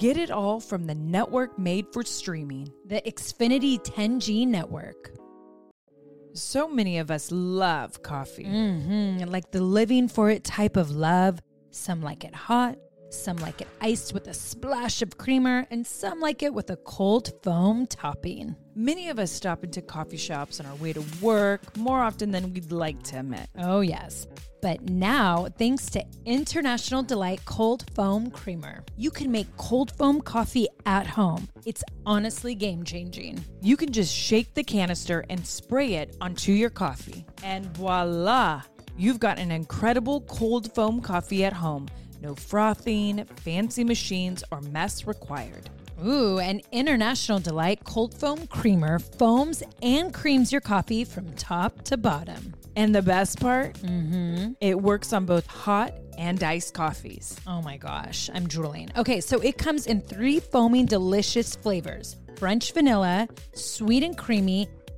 Get it all from the network made for streaming. The Xfinity 10G network. So many of us love coffee. Mm-hmm. Like the living for it type of love. Some like it hot, some like it iced with a splash of creamer, and some like it with a cold foam topping. Many of us stop into coffee shops on our way to work more often than we'd like to admit. Oh, yes. But now, thanks to International Delight Cold Foam Creamer, you can make cold foam coffee at home. It's honestly game changing. You can just shake the canister and spray it onto your coffee. And voila! You've got an incredible cold foam coffee at home. No frothing, fancy machines, or mess required. Ooh, an International Delight Cold Foam Creamer foams and creams your coffee from top to bottom. And the best part, Mm-hmm. it works on both hot and iced coffees. Oh my gosh, I'm drooling. Okay, so it comes in three foaming, delicious flavors French vanilla, sweet and creamy,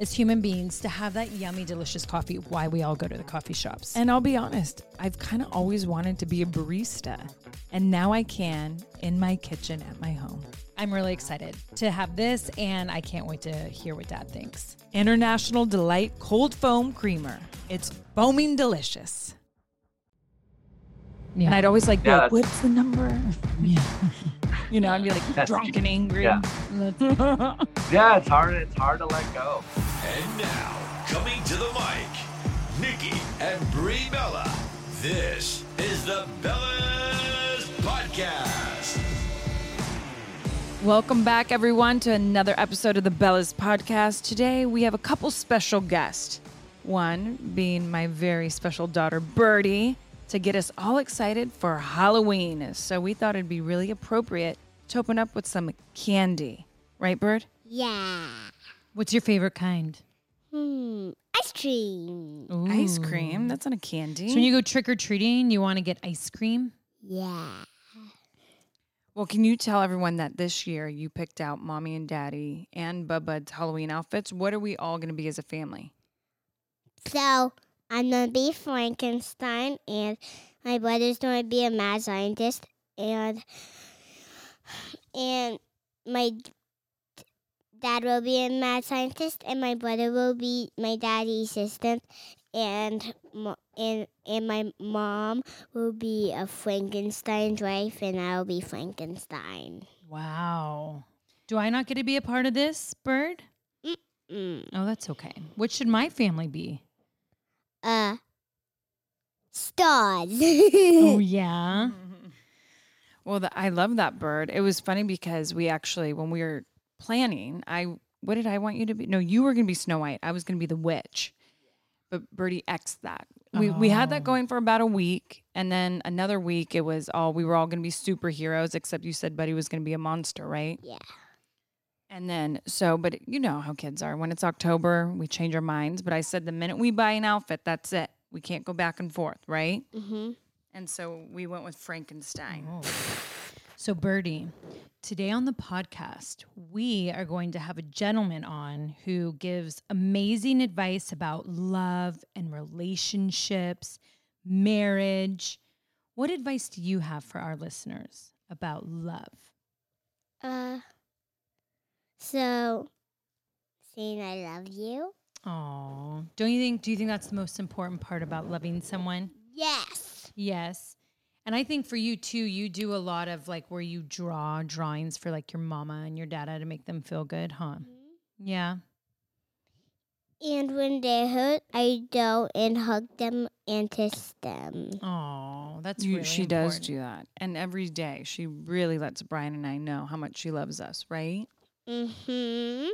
as human beings, to have that yummy, delicious coffee. Why we all go to the coffee shops. And I'll be honest, I've kind of always wanted to be a barista. And now I can in my kitchen at my home. I'm really excited to have this, and I can't wait to hear what Dad thinks. International Delight Cold Foam Creamer. It's foaming delicious. Yeah. And I'd always like, be Yeah, like, what's the number? Yeah. you know, I'd be like That's- drunk and angry. Yeah. Yeah, it's hard. It's hard to let go. And now, coming to the mic, Nikki and Brie Bella. This is the Bellas Podcast. Welcome back, everyone, to another episode of the Bellas Podcast. Today, we have a couple special guests. One being my very special daughter, Birdie, to get us all excited for Halloween. So, we thought it'd be really appropriate to open up with some candy. Right, Bird? Yeah. What's your favorite kind? Hmm. Ice cream. Ice cream. That's not a candy. So when you go trick or treating, you want to get ice cream? Yeah. well, can you tell everyone that this year you picked out mommy and daddy and Bubba's Halloween outfits? What are we all going to be as a family? So I'm gonna be Frankenstein, and my brother's gonna be a mad scientist, and and my d- dad will be a mad scientist, and my brother will be my daddy's assistant, and and and my mom will be a Frankenstein's wife, and I'll be Frankenstein. Wow. Do I not get to be a part of this, Bird? Mm. Oh, that's okay. What should my family be? Uh. Stars. oh, yeah. Well, the, I love that bird. It was funny because we actually, when we were planning, I what did I want you to be? No, you were going to be Snow White. I was going to be the witch. But Birdie X that. We we had Oh. that going for about a week, and then another week it was all we were all going to be superheroes, except you said Buddy was going to be a monster, right? yeah. And then, so, but you know how kids are. When it's October, we change our minds. But I said the minute we buy an outfit, that's it. We can't go back and forth, right? Mm-hmm. And so we went with Frankenstein. So, Birdie, today on the podcast, we are going to have a gentleman on who gives amazing advice about love and relationships, marriage. What advice do you have for our listeners about love? Uh, so saying I love you. Oh, don't you think? Do you think that's the most important part about loving someone? Yes. Yes. And I think for you too, you do a lot of like where you draw drawings for like your mama and your dada to make them feel good, huh? Yeah. And when they hurt, I go and hug them and kiss them. Oh, that's You- really she does do that. And every day, she really lets Brian and I know how much she loves us, right? Mm-hmm.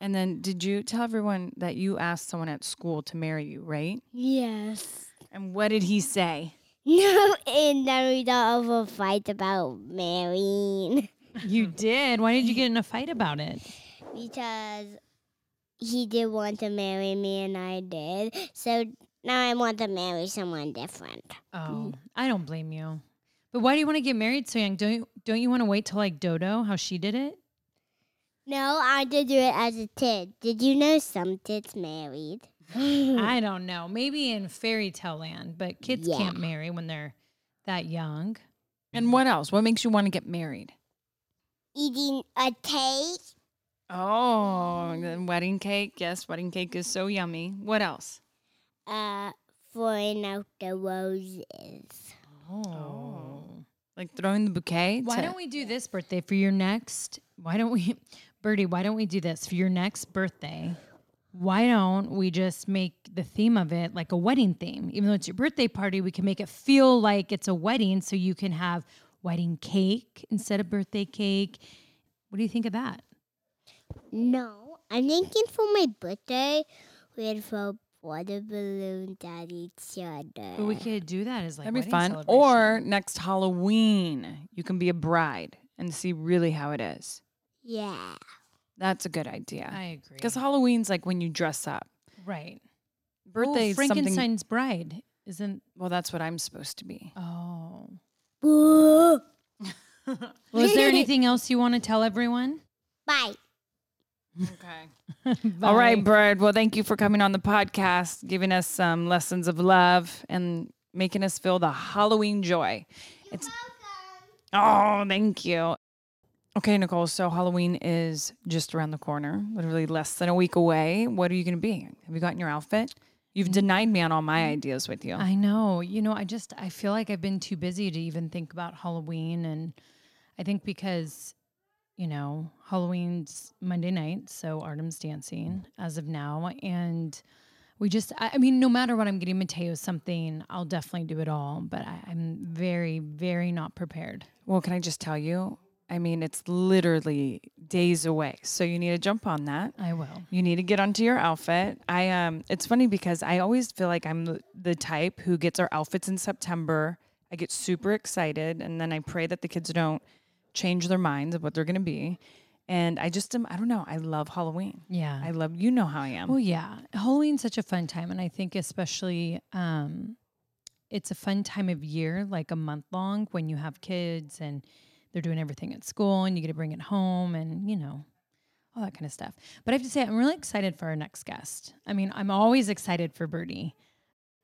And then, did you tell everyone that you asked someone at school to marry you, right? Yes. And what did he say? No, and then we don't have a fight about marrying You did. Why did you get in a fight about it? because he did want to marry me and I did. So now I want to marry someone different. Oh, I don't blame you. But why do you want to get married so young? Don't you, don't you want to wait till like Dodo, how she did it? No, I did do it as a kid. Did you know some kids married? I don't know. Maybe in fairy tale land, but kids Yeah. can't marry when they're that young. And what else? What makes you want to get married? Eating a cake. Oh, the wedding cake. Yes, wedding cake is so yummy. What else? Uh, throwing out the roses. Oh. Like throwing the bouquet? Why to- don't we do this birthday for your next? Why don't we, Birdie? Why don't we do this for your next birthday? Why don't we just make the theme of it like a wedding theme? Even though it's your birthday party, we can make it feel like it's a wedding, so you can have wedding cake instead of birthday cake. What do you think of that? No, I'm thinking for my birthday, we'd throw water balloons at each other. But we could do that as like That'd be fun. Or next Halloween, you can be a bride and see really how it is. yeah. That's a good idea. I agree. Because Halloween's like when you dress up. right, Birthday oh, is something. Frankenstein's bride isn't. Well, that's what I'm supposed to be. Oh, Boo. well, is there anything else you want to tell everyone? Bye. Okay. All right, Bird. Well, thank you for coming on the podcast, giving us some lessons of love and making us feel the Halloween joy. It's welcome. Oh, thank you. Okay, Nicole. So Halloween is just around the corner, literally less than a week away. What are you going to be? Have you gotten your outfit? You've denied me on all my ideas with you. I know. You know, I just I feel like I've been too busy to even think about Halloween and I think because you know, Halloween's Monday night, so Artem's dancing as of now and we just I, I mean no matter what I'm getting Mateo something, I'll definitely do it all, but I, I'm very very not prepared. Well, can I just tell you? I mean, it's literally days away. So you need to jump on that. I will. You need to get onto your outfit. I um it's funny because I always feel like I'm the, type who gets our outfits in September. I get super excited and then I pray that the kids don't change their minds of what they're going to be. And I just am I don't know, I love Halloween. Yeah. I love you know how I am. Well, yeah, Halloween's such a fun time, and I think especially um, it's a fun time of year, like a month long, when you have kids and they're doing everything at school, and you get to bring it home, and you know, all that kind of stuff. But I have to say, I'm really excited for our next guest. I mean, I'm always excited for Birdie,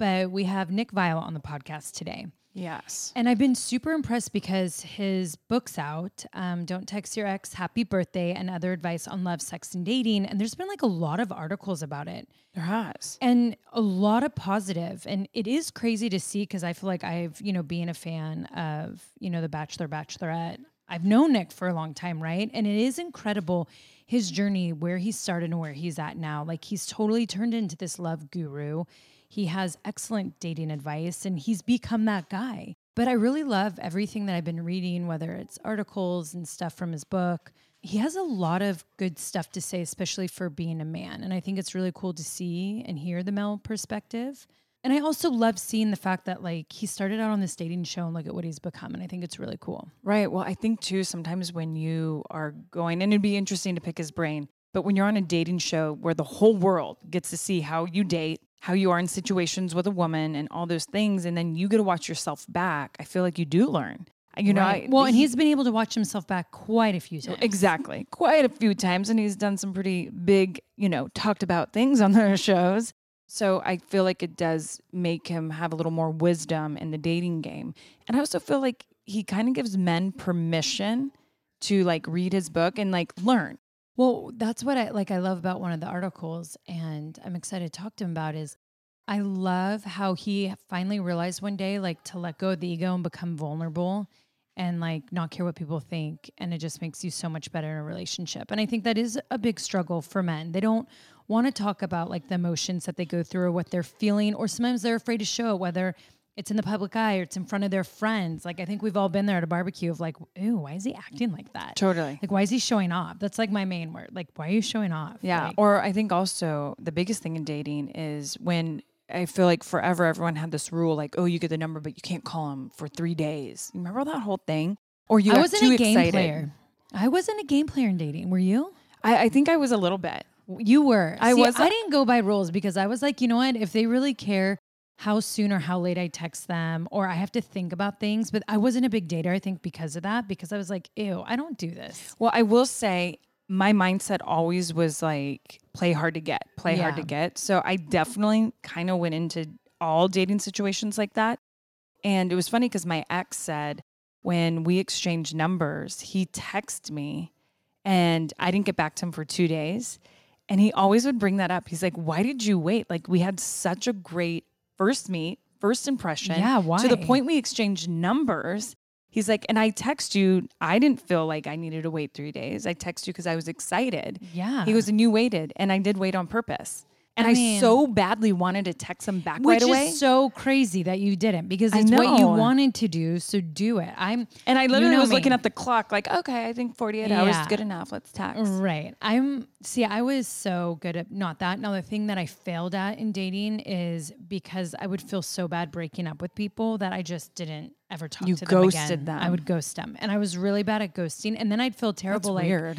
but we have Nick Viall on the podcast today. Yes. And I've been super impressed because his book's out, um, Don't Text Your Ex, Happy Birthday, and Other Advice on Love, Sex, and Dating. And there's been like a lot of articles about it There has. and a lot of positive. And it is crazy to see because I feel like I've, you know, being a fan of, you know, The Bachelor, Bachelorette, I've known Nick for a long time, right? And it is incredible his journey, where he started and where he's at now. Like he's totally turned into this love guru. He has excellent dating advice and he's become that guy. But I really love everything that I've been reading, whether it's articles and stuff from his book. He has a lot of good stuff to say, especially for being a man. And I think it's really cool to see and hear the male perspective. And I also love seeing the fact that like he started out on this dating show and look at what he's become. And I think it's really cool. Right. Well, I think too, sometimes when you are going, and it'd be interesting to pick his brain, but when you're on a dating show where the whole world gets to see how you date, how you are in situations with a woman, and all those things, and then you get to watch yourself back, I feel like you do learn. You know, Right. I, well, and he- he's been able to watch himself back quite a few times. Exactly. Quite a few times. And he's done some pretty big, you know, talked about things on those shows. So I feel like it does make him have a little more wisdom in the dating game. And I also feel like he kind of gives men permission to like read his book and like learn. Well, that's what I like. I love about one of the articles, and I'm excited to talk to him about is I love how he finally realized one day, like, to let go of the ego and become vulnerable and like not care what people think. And it just makes you so much better in a relationship. And I think that is a big struggle for men. They don't want to talk about like the emotions that they go through or what they're feeling, or sometimes they're afraid to show it, whether it's in the public eye or it's in front of their friends. Like, I think we've all been there at a barbecue of like, ooh, why is he acting like that? Totally. Like, why is he showing off? That's like my main word. Like, why are you showing off? Yeah. Like, or I think also the biggest thing in dating is when I feel like forever everyone had this rule like, oh, you get the number, but you can't call him for three days. You remember that whole thing? Or you I wasn't a game excited. player. I wasn't a game player in dating. Were you? I, I think I was a little bit. You were. I See, was- I didn't go by rules because I was like, you know what? If they really care how soon or how late I text them, or I have to think about things, but I wasn't a big dater. I think because of that, because I was like, ew, I don't do this. Well, I will say my mindset always was like play hard to get, play hard to get. So I definitely kind of went into all dating situations like that. And it was funny because my ex said when we exchanged numbers, he texted me and I didn't get back to him for two days. And he always would bring that up. He's like, Why did you wait? Like, we had such a great first meet, first impression. Yeah, why? To the point we exchanged numbers. He's like, and I text you. I didn't feel like I needed to wait three days. I text you because I was excited. Yeah. He goes, and you waited, and I did wait on purpose. And I I, so badly wanted to text him back right away. Which is so crazy that you didn't because it's what you wanted to do. So do it. I'm and I you literally know was looking at the clock, like, okay, I think 48 hours is good enough. Let's text. Right. I'm see, I was so good at not that. Now the thing that I failed at in dating is because I would feel so bad breaking up with people that I just didn't ever talk You to them ghosted again. I would ghost them. And I was really bad at ghosting. And then I'd feel That's terrible like weird.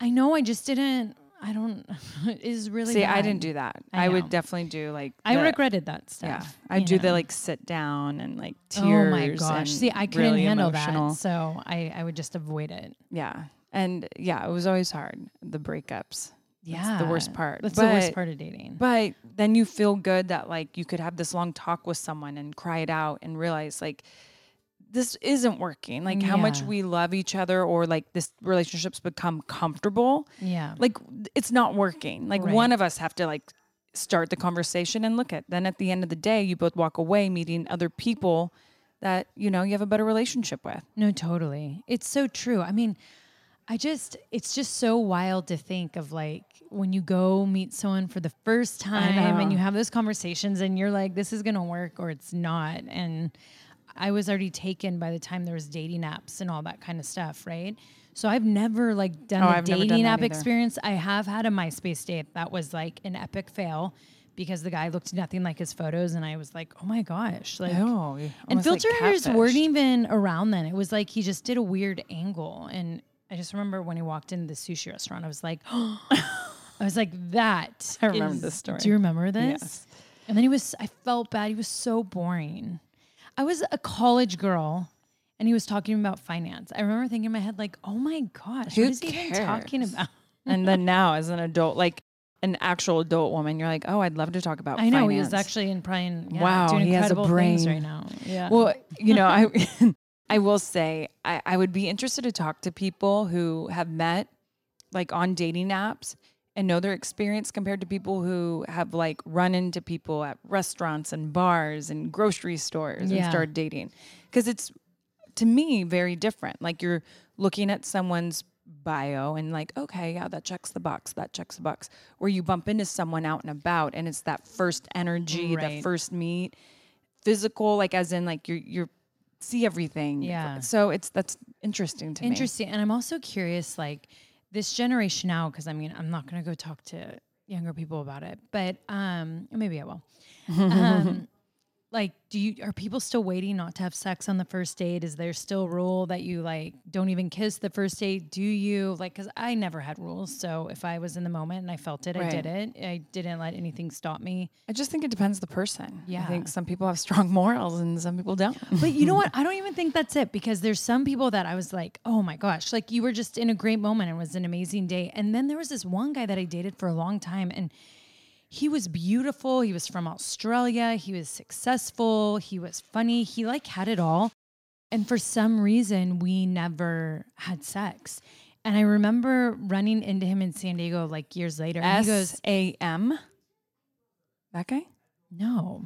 I know I just didn't I don't it is really See, I didn't do that. I I, would definitely do like. I the- regretted that stuff. Yeah. I do the like sit down and like tears. Oh my gosh. See, I couldn't really handle emotional. that. So I, I would just avoid it. Yeah, and yeah, it was always hard. The breakups. Yeah. That's the worst part. That's the worst part of dating. But then you feel good that like you could have this long talk with someone and cry it out and realize like this isn't working. Like how much we love each other or like this relationships become comfortable. yeah. Like it's not working. Like Right. one of us have to like start the conversation and look at. Then at the end of the day, you both walk away meeting other people that you know you have a better relationship with. No, totally. It's so true. I mean, I just, it's just so wild to think of like when you go meet someone for the first time and you have those conversations and you're like, this is going to work or it's not. And I was already taken by the time there was dating apps and all that kind of stuff, right? So I've never like done Oh, the I've never done dating app experience. I have had a MySpace date that was like an epic fail because the guy looked nothing like his photos and I was like, oh my gosh, like Oh, and filters weren't even around then. It was like he just did a weird angle. And I just remember when he walked into the sushi restaurant, I was like, I was like, that. I remember is- this story. Do you remember this? Yes. And then he was, I felt bad. He was so boring. I was a college girl and he was talking about finance. I remember thinking in my head, like, oh my gosh, Who what is he even talking about? and then now as an adult, like an actual adult woman, you're like, oh, I'd love to talk about. I know he was actually in probably in, yeah, Wow, doing he has a incredible things brain. right now. Yeah. Well, you know, I I will say I, I would be interested to talk to people who have met like on dating apps and know their experience compared to people who have like run into people at restaurants and bars and grocery stores Yeah. and started dating. Because it's to me very different. Like you're looking at someone's bio and like, okay, yeah, that checks the box, that checks the box. Where you bump into someone out and about and it's that first energy, that Right. first meet, physical, like as in like you're you're see everything. Yeah. So it's that's interesting to me. Interesting. And I'm also curious, like this generation now, because I mean, I'm not going to go talk to younger people about it, but um, maybe I will. Um, like, do you are people still waiting not to have sex on the first date? Is there still rule that you like don't even kiss the first date? Do you like? Because I never had rules, so if I was in the moment and I felt it, I did it. I didn't let anything stop me. I just think it depends the person. Yeah. I think some people have strong morals and some people don't. But you know what? I don't even think that's it because there's some people that I was like, oh my gosh, like you were just in a great moment and it was an amazing day. And then there was this one guy that I dated for a long time and he was beautiful. He was from Australia. He was successful. He was funny. He like had it all. And for some reason, we never had sex. And I remember running into him in San Diego like years later. And he goes, A M. That guy? no.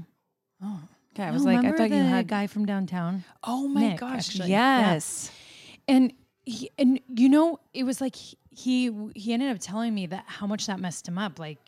Oh, okay. I was No, like, I thought you had. guy from downtown. oh my Nick, gosh! actually. Yeah. Yes. and he and you know it was like he he, he ended up telling me that how much that messed him up like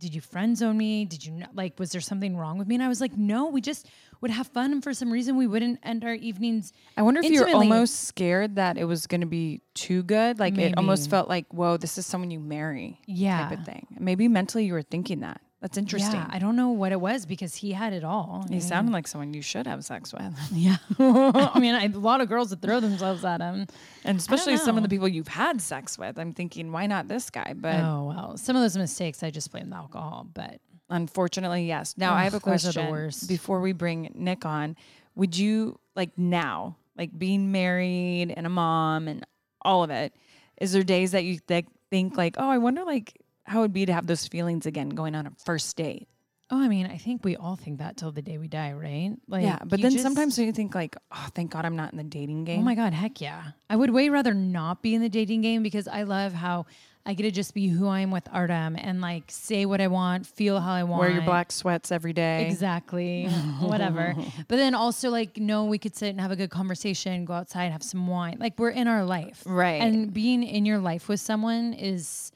did you friend zone me did you not like was there something wrong with me and i was like no we just would have fun and for some reason we wouldn't end our evenings I wonder if you're almost scared that it was going to be too good. Like it almost felt like, whoa, this is someone you marry. yeah Type of thing. Maybe mentally you were thinking that. That's interesting. yeah i don't know what it was because he had it all you sounded like someone you should have sex with. yeah i mean I, a lot of girls would throw themselves at him And especially some of the people you've had sex with. I'm thinking, why not this guy? But oh well some of those mistakes i just blame the alcohol but Unfortunately, yes. Now I have a question. Before we bring Nick on, would you like now, like being married and a mom and all of it? Is there days that you th- think like, oh, I wonder like how it would be to have those feelings again going on a first date? oh i mean i think we all think that till the day we die right like yeah, but then just- sometimes you think like, oh, thank God I'm not in the dating game. Oh my God, heck yeah. I would way rather not be in the dating game because I love how I get to just be who I am with Artem and like say what I want, feel how I want. Wear your black sweats every day. Exactly. Whatever. But then also like, no, we could sit and have a good conversation, go outside, have some wine. Like we're in our life. Right. And being in your life with someone is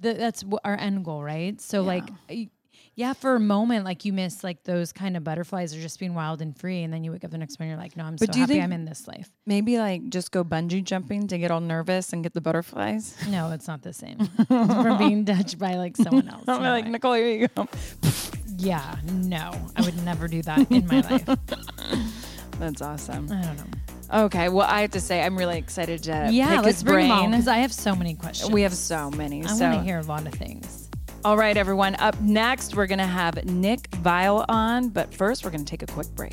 the, that's our end goal, right? So like, yeah, for a moment, like you miss like those kind of butterflies are just being wild and free, and then you wake up the next morning, you're like, no, I'm But so do you happy think- I'm in this life. Maybe like just go bungee jumping to get all nervous and get the butterflies. No, it's not the same. From being touched by like someone else. I'm No like, way. Nicole, here you go. yeah, no, I would never do that in my life. That's awesome. I don't know. Okay, well, I have to say, I'm really excited to yeah, pick let's his bring brain. because I have so many questions. We have so many. I so, want to hear a lot of things. all right, everyone. Up next, we're gonna have Nick Viall on, but first, we're gonna take a quick break.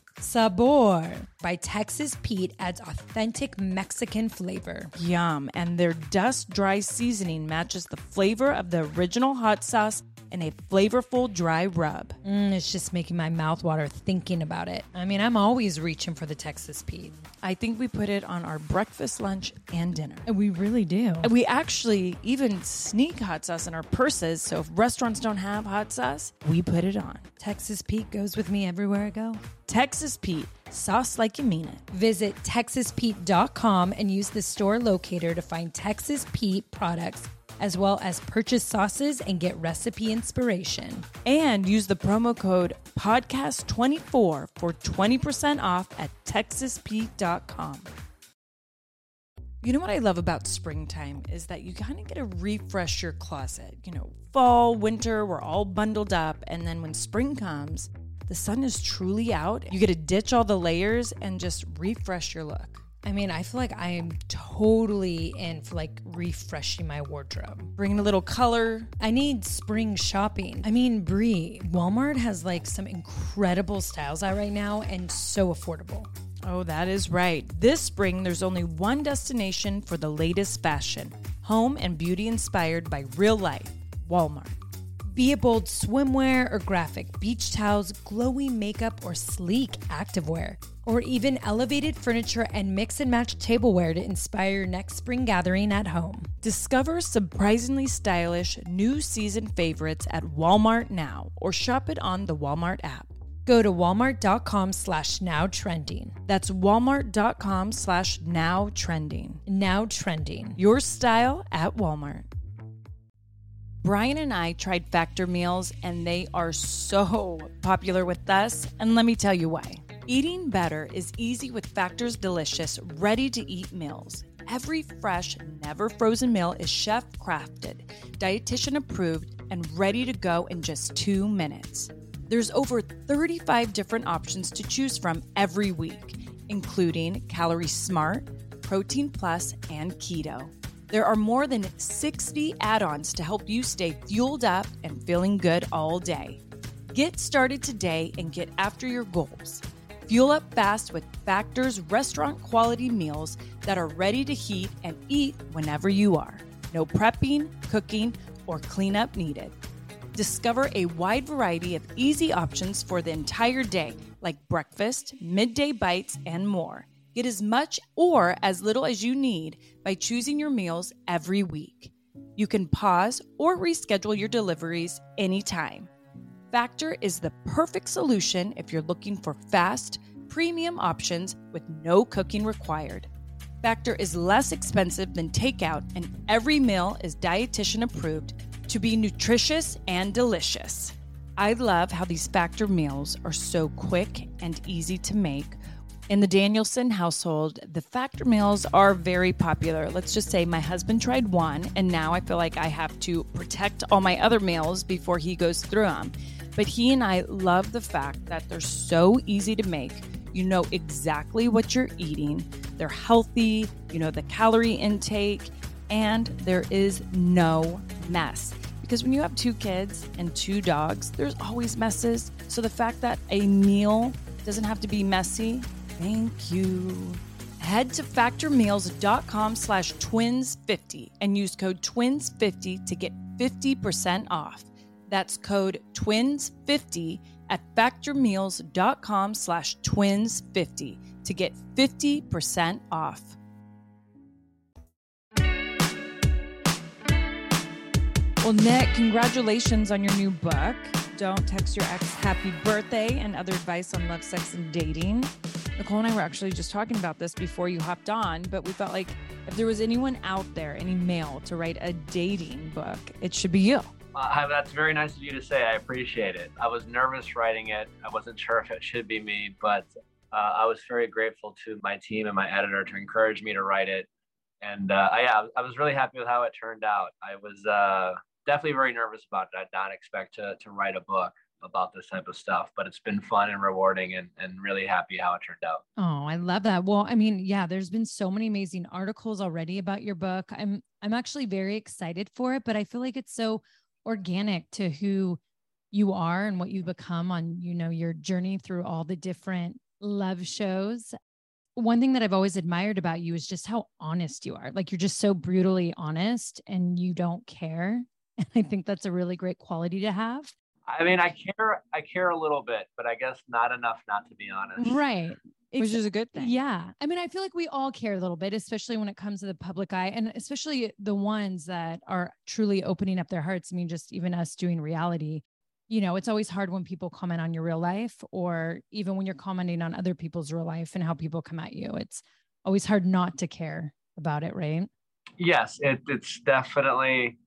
Sabor by Texas Pete adds authentic Mexican flavor. Yum. And their dust dry seasoning matches the flavor of the original hot sauce in a flavorful dry rub. Mm, it's just making my mouth water thinking about it. I mean, I'm always reaching for the Texas Pete. I think we put it on our breakfast, lunch, and dinner. We really do. We actually even sneak hot sauce in our purses, so if restaurants don't have hot sauce, we put it on. Texas Pete goes with me everywhere I go. Texas Pete, sauce like you mean it. Visit TexasPete.com and use the store locator to find Texas Pete products as well as purchase sauces and get recipe inspiration. And use the promo code podcast24 for 20% off at texaspete.com. You know what I love about springtime is that you kind of get to refresh your closet. You know, fall, winter, we're all bundled up. And then when spring comes, the sun is truly out. You get to ditch all the layers and just refresh your look. I mean, I feel like I am totally in for like refreshing my wardrobe. bringing a little color. I need spring shopping. I mean, Brie, Walmart has like some incredible styles out right now and so affordable. Oh, that is right. This spring, there's only one destination for the latest fashion home and beauty inspired by real life Walmart. Be it bold swimwear or graphic beach towels, glowy makeup or sleek activewear, or even elevated furniture and mix and match tableware to inspire your next spring gathering at home. Discover surprisingly stylish new season favorites at Walmart now or shop it on the Walmart app. Go to walmart.com slash now trending. That's walmart.com slash now trending. Now trending. Your style at Walmart. Brian and I tried Factor meals and they are so popular with us. And let me tell you why. Eating better is easy with Factor's delicious, ready to eat meals. Every fresh, never frozen meal is chef crafted, dietitian approved, and ready to go in just two minutes. There's over 35 different options to choose from every week, including Calorie Smart, Protein Plus, and Keto. There are more than 60 add ons to help you stay fueled up and feeling good all day. Get started today and get after your goals. Fuel up fast with Factor's restaurant quality meals that are ready to heat and eat whenever you are. No prepping, cooking, or cleanup needed. Discover a wide variety of easy options for the entire day, like breakfast, midday bites, and more. Get as much or as little as you need by choosing your meals every week. You can pause or reschedule your deliveries anytime. Factor is the perfect solution if you're looking for fast, premium options with no cooking required. Factor is less expensive than takeout, and every meal is dietitian approved to be nutritious and delicious. I love how these Factor meals are so quick and easy to make. In the Danielson household, the Factor meals are very popular. Let's just say my husband tried one, and now I feel like I have to protect all my other meals before he goes through them. But he and I love the fact that they're so easy to make. You know exactly what you're eating, they're healthy, you know the calorie intake, and there is no mess. Because when you have two kids and two dogs, there's always messes. So the fact that a meal doesn't have to be messy, thank you. Head to factormeals.com slash twins50 and use code twins50 to get 50% off. That's code twins50 at factormeals.com slash twins50 to get 50% off. Well, Nick, congratulations on your new book. Don't text your ex happy birthday and other advice on love, sex, and dating. Nicole and I were actually just talking about this before you hopped on, but we felt like if there was anyone out there, any male, to write a dating book, it should be you. Uh, that's very nice of you to say. I appreciate it. I was nervous writing it. I wasn't sure if it should be me, but uh, I was very grateful to my team and my editor to encourage me to write it. And uh, I, yeah, I was really happy with how it turned out. I was uh, definitely very nervous about it. I did not expect to, to write a book about this type of stuff, but it's been fun and rewarding and, and really happy how it turned out. Oh, I love that. Well, I mean, yeah, there's been so many amazing articles already about your book. I'm I'm actually very excited for it, but I feel like it's so organic to who you are and what you've become on, you know, your journey through all the different love shows. One thing that I've always admired about you is just how honest you are. Like you're just so brutally honest and you don't care. And I think that's a really great quality to have. I mean, I care. I care a little bit, but I guess not enough not to be honest. Right. Which is a good thing. Yeah. I mean, I feel like we all care a little bit, especially when it comes to the public eye and especially the ones that are truly opening up their hearts. I mean, just even us doing reality, you know, it's always hard when people comment on your real life or even when you're commenting on other people's real life and how people come at you. It's always hard not to care about it, right? Yes, it, it's definitely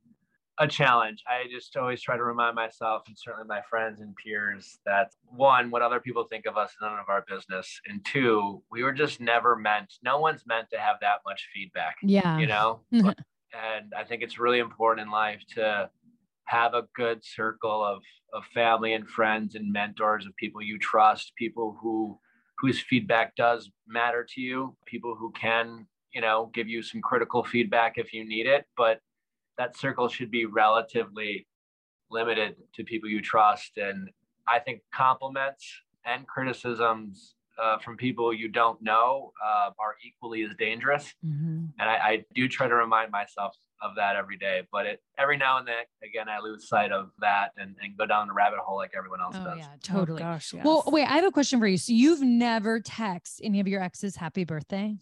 a challenge. I just always try to remind myself and certainly my friends and peers that one, what other people think of us is none of our business. And two, we were just never meant, no one's meant to have that much feedback. Yeah. You know? and I think it's really important in life to have a good circle of, of family and friends and mentors of people you trust, people who whose feedback does matter to you, people who can, you know, give you some critical feedback if you need it, but that circle should be relatively limited to people you trust. And I think compliments and criticisms uh, from people you don't know uh, are equally as dangerous. Mhm. And I, I do try to remind myself of that every day. But it, every now and then, again, I lose sight of that and, and go down the rabbit hole like everyone else Oh does. yeah, totally. Oh, gosh, yes. Well, wait, I have a question for you. So you've never texted any of your exes happy birthday?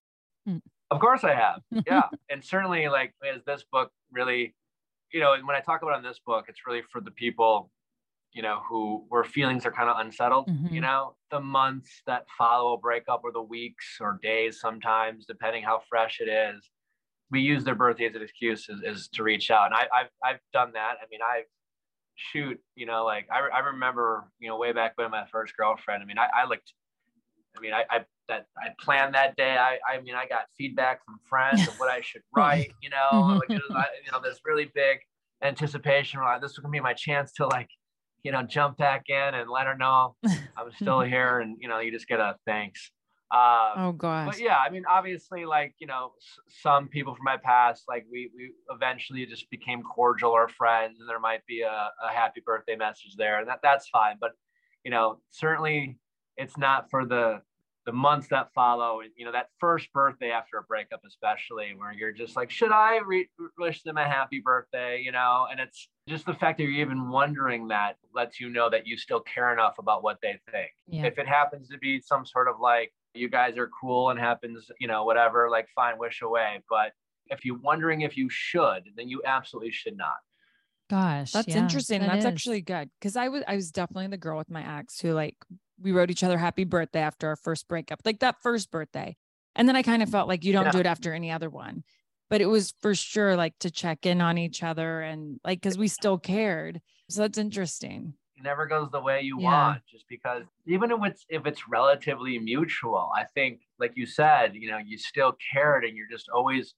Of course I have. Yeah. and certainly like as this book really, you know, and when I talk about in this book, it's really for the people, you know, who where feelings are kind of unsettled, Mhm. you know, the months that follow a breakup or the weeks or days sometimes, depending how fresh it is. We use their birthday as an excuse is, is to reach out. And I, I've I've done that. I mean, I shoot, you know, like I, I remember, you know, way back when my first girlfriend, I mean, I, I looked I mean, I, I that I planned that day. I, I mean, I got feedback from friends of what I should write. You know, like was, I- you know, this really big anticipation. Like this was gonna be my chance to like, you know, jump back in and let her know I'm still here, and you know, you just get a thanks. Um, oh gosh. but yeah, I mean, obviously, like you know, s- some people from my past, like we we eventually just became cordial or friends, and there might be a, a happy birthday message there, and that that's fine. But you know, certainly, it's not for the the months that follow. And you know, that first birthday after a breakup, especially, where you're just like, should I re- wish them a happy birthday? You know, and it's just the fact that you're even wondering that lets you know that you still care enough about what they think Yeah. if it happens to be some sort of like you guys are cool and happens you know whatever like fine wish away but if you're wondering if you should then you absolutely should not Gosh. That's yeah, interesting. that That's is. actually good because I was I was definitely the girl with my ex who like we wrote each other happy birthday after our first breakup, like that first birthday, and then I kind of mm-hmm. felt like you don't Yeah. do it after any other one, but it was for sure like to check in on each other and like because we still cared. So that's interesting. it never goes the way you Yeah. want just because even if it's if it's relatively mutual i think like you said you know you still cared and you're just always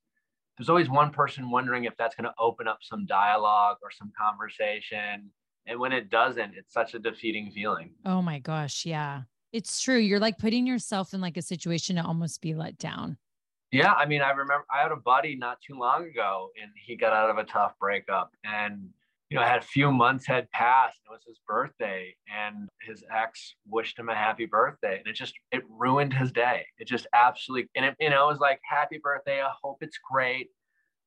there's always one person wondering if that's going to open up some dialogue or some conversation and when it doesn't it's such a defeating feeling Oh my gosh. Yeah. It's true. You're like putting yourself in like a situation to almost be let down. Yeah, I mean, I remember I had a buddy not too long ago, and he got out of a tough breakup, and you know, had a few months had passed. It was his birthday, and his ex wished him a happy birthday, and it just it ruined his day. It just absolutely, and it you know, it was like happy birthday. I hope it's great,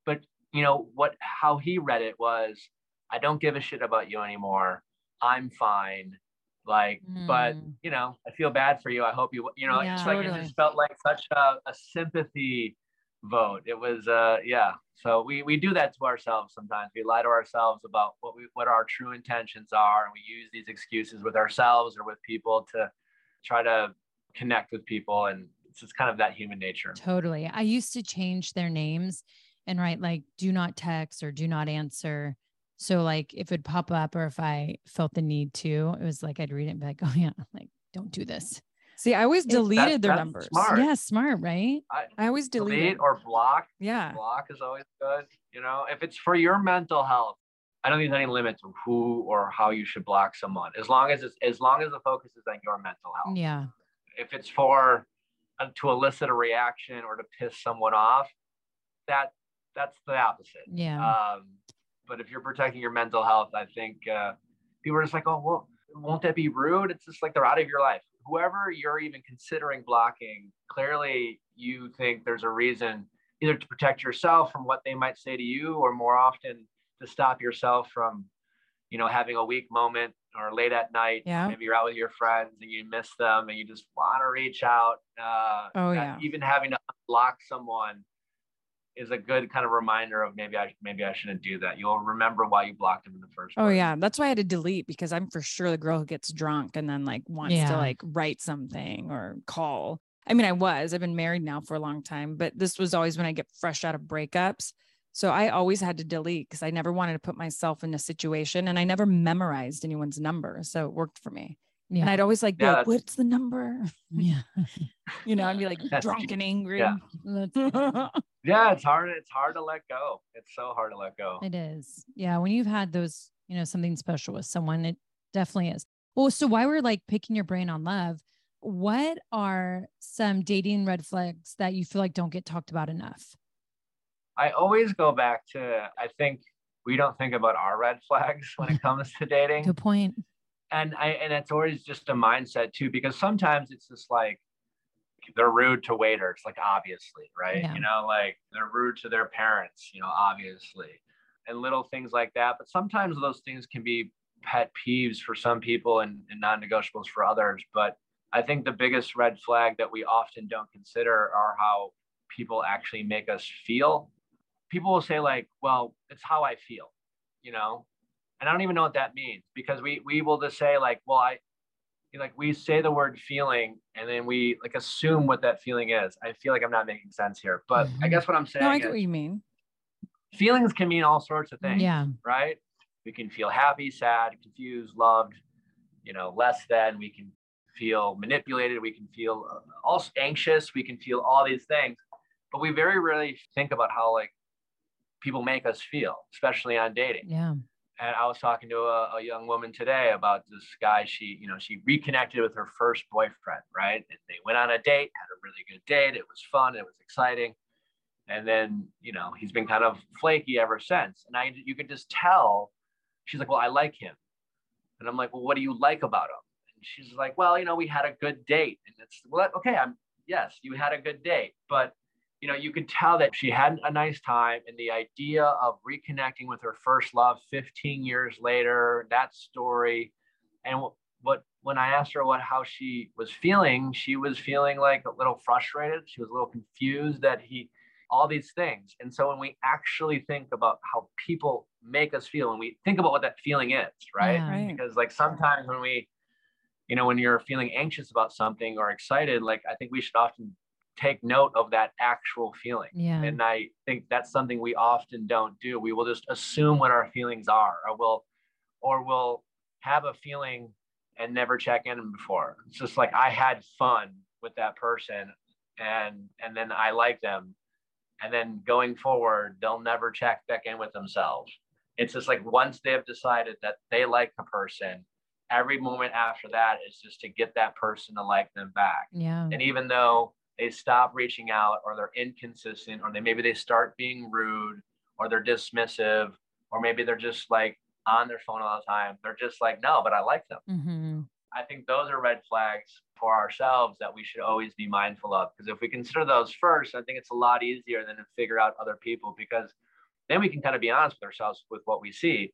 but you know what? How he read it was, I don't give a shit about you anymore. I'm fine. Like, but Mm. you know, I feel bad for you. I hope you, you know, Yeah. it's like it just felt like such a, a sympathy vote. It was, uh, yeah. So we we do that to ourselves sometimes. We lie to ourselves about what we what our true intentions are, and we use these excuses with ourselves or with people to try to connect with people, and it's just kind of that human nature. Totally. I used to change their names and write like do not text or do not answer. So like if it'd pop up or if I felt the need to, it was like I'd read it and be like, oh yeah, like don't do this. See, I always deleted their that's numbers. smart. Yeah, smart, right? I always Delete deleted. or block. yeah. block is always good. You know, if it's for your mental health, I don't think there's any limit to who or how you should block someone. As long as it's as long as the focus is on your mental health. Yeah. If it's for uh, to elicit a reaction or to piss someone off, that that's the opposite. Yeah. Um, but if you're protecting your mental health, I think uh, people are just like, oh, well, won't that be rude? It's just like they're out of your life. Whoever you're even considering blocking, clearly you think there's a reason either to protect yourself from what they might say to you, or more often to stop yourself from, you know, having a weak moment or late at night. Yeah. Maybe you're out with your friends and you miss them and you just want to reach out. Uh, Oh, yeah. Even having to block someone is a good kind of reminder of maybe I maybe I shouldn't do that. You'll remember why you blocked him in the first Oh place. yeah, that's why I had to delete because I'm for sure the girl who gets drunk and then like wants Yeah. to like write something or call. I mean, I was. I've been married now for a long time, but this was always when I get fresh out of breakups. So I always had to delete because I never wanted to put myself in a situation and I never memorized anyone's number. So it worked for me. And I'd always like, Yeah, like what's the number? Yeah. You know, I'd be like That's drunk and angry. Yeah. Yeah, it's hard. It's hard to let go. It's so hard to let go. It is. Yeah. When you've had those, you know, something special with someone, it definitely is. Well, so why we're like picking your brain on love, what are some dating red flags that you feel like don't get talked about enough? I always go back to I think we don't think about our red flags when it comes to dating. Good point. And I and it's always just a mindset too, because sometimes it's just like they're rude to waiters, like obviously, right? Yeah. You know, like they're rude to their parents, you know, obviously, and little things like that. But sometimes those things can be pet peeves for some people and, and non-negotiables for others. But I think the biggest red flag that we often don't consider are how people actually make us feel. People will say like, "Well, it's how I feel," you know, and I don't even know what that means because we we will just say like, "Well, I." Like we say the word feeling and then we like assume what that feeling is. I feel like I'm not making sense here, but I Mhm. guess what I'm saying No, I is get what you mean. feelings can mean all sorts of things Yeah. right? We can feel happy, sad, confused, loved, you know, less than. We can feel manipulated. We can feel uh, also anxious. We can feel all these things, but we very rarely think about how like people make us feel, especially on dating. Yeah. And I was talking to a, a young woman today about this guy. She, you know, she reconnected with her first boyfriend, right? And they went on a date, had a really good date. It was fun. It was exciting. And then, you know, he's been kind of flaky ever since. And I, you could just tell. She's like, "Well, I like him," and I'm like, "Well, what do you like about him?" And she's like, "Well, you know, we had a good date." And it's well, okay. I'm yes, you had a good date, but you know, you could tell that she had a nice time, and the idea of reconnecting with her first love 15 years later, that story, and what when I asked her what how she was feeling, she was feeling like a little frustrated. She was a little confused that he all these things. And so when we actually think about how people make us feel and we think about what that feeling is, right? Yeah. Right. Because like sometimes when we, you know, when you're feeling anxious about something or excited, like I think we should often take note of that actual feeling. Yeah. And I think that's something we often don't do. We will just assume what our feelings are, or we'll, or we'll have a feeling and never check in before. It's just like I had fun with that person, and and then I like them, and then going forward, they'll never check back in with themselves. It's just like once they've decided that they like the person, every moment after that is just to get that person to like them back. Yeah. And even though they stop reaching out or they're inconsistent or they maybe they start being rude or they're dismissive or maybe they're just like on their phone all the time, they're just like, no, but I like them. Mm-hmm. I think those are red flags for ourselves that we should always be mindful of. Because if we consider those first, I think it's a lot easier than to figure out other people because then we can kind of be honest with ourselves with what we see.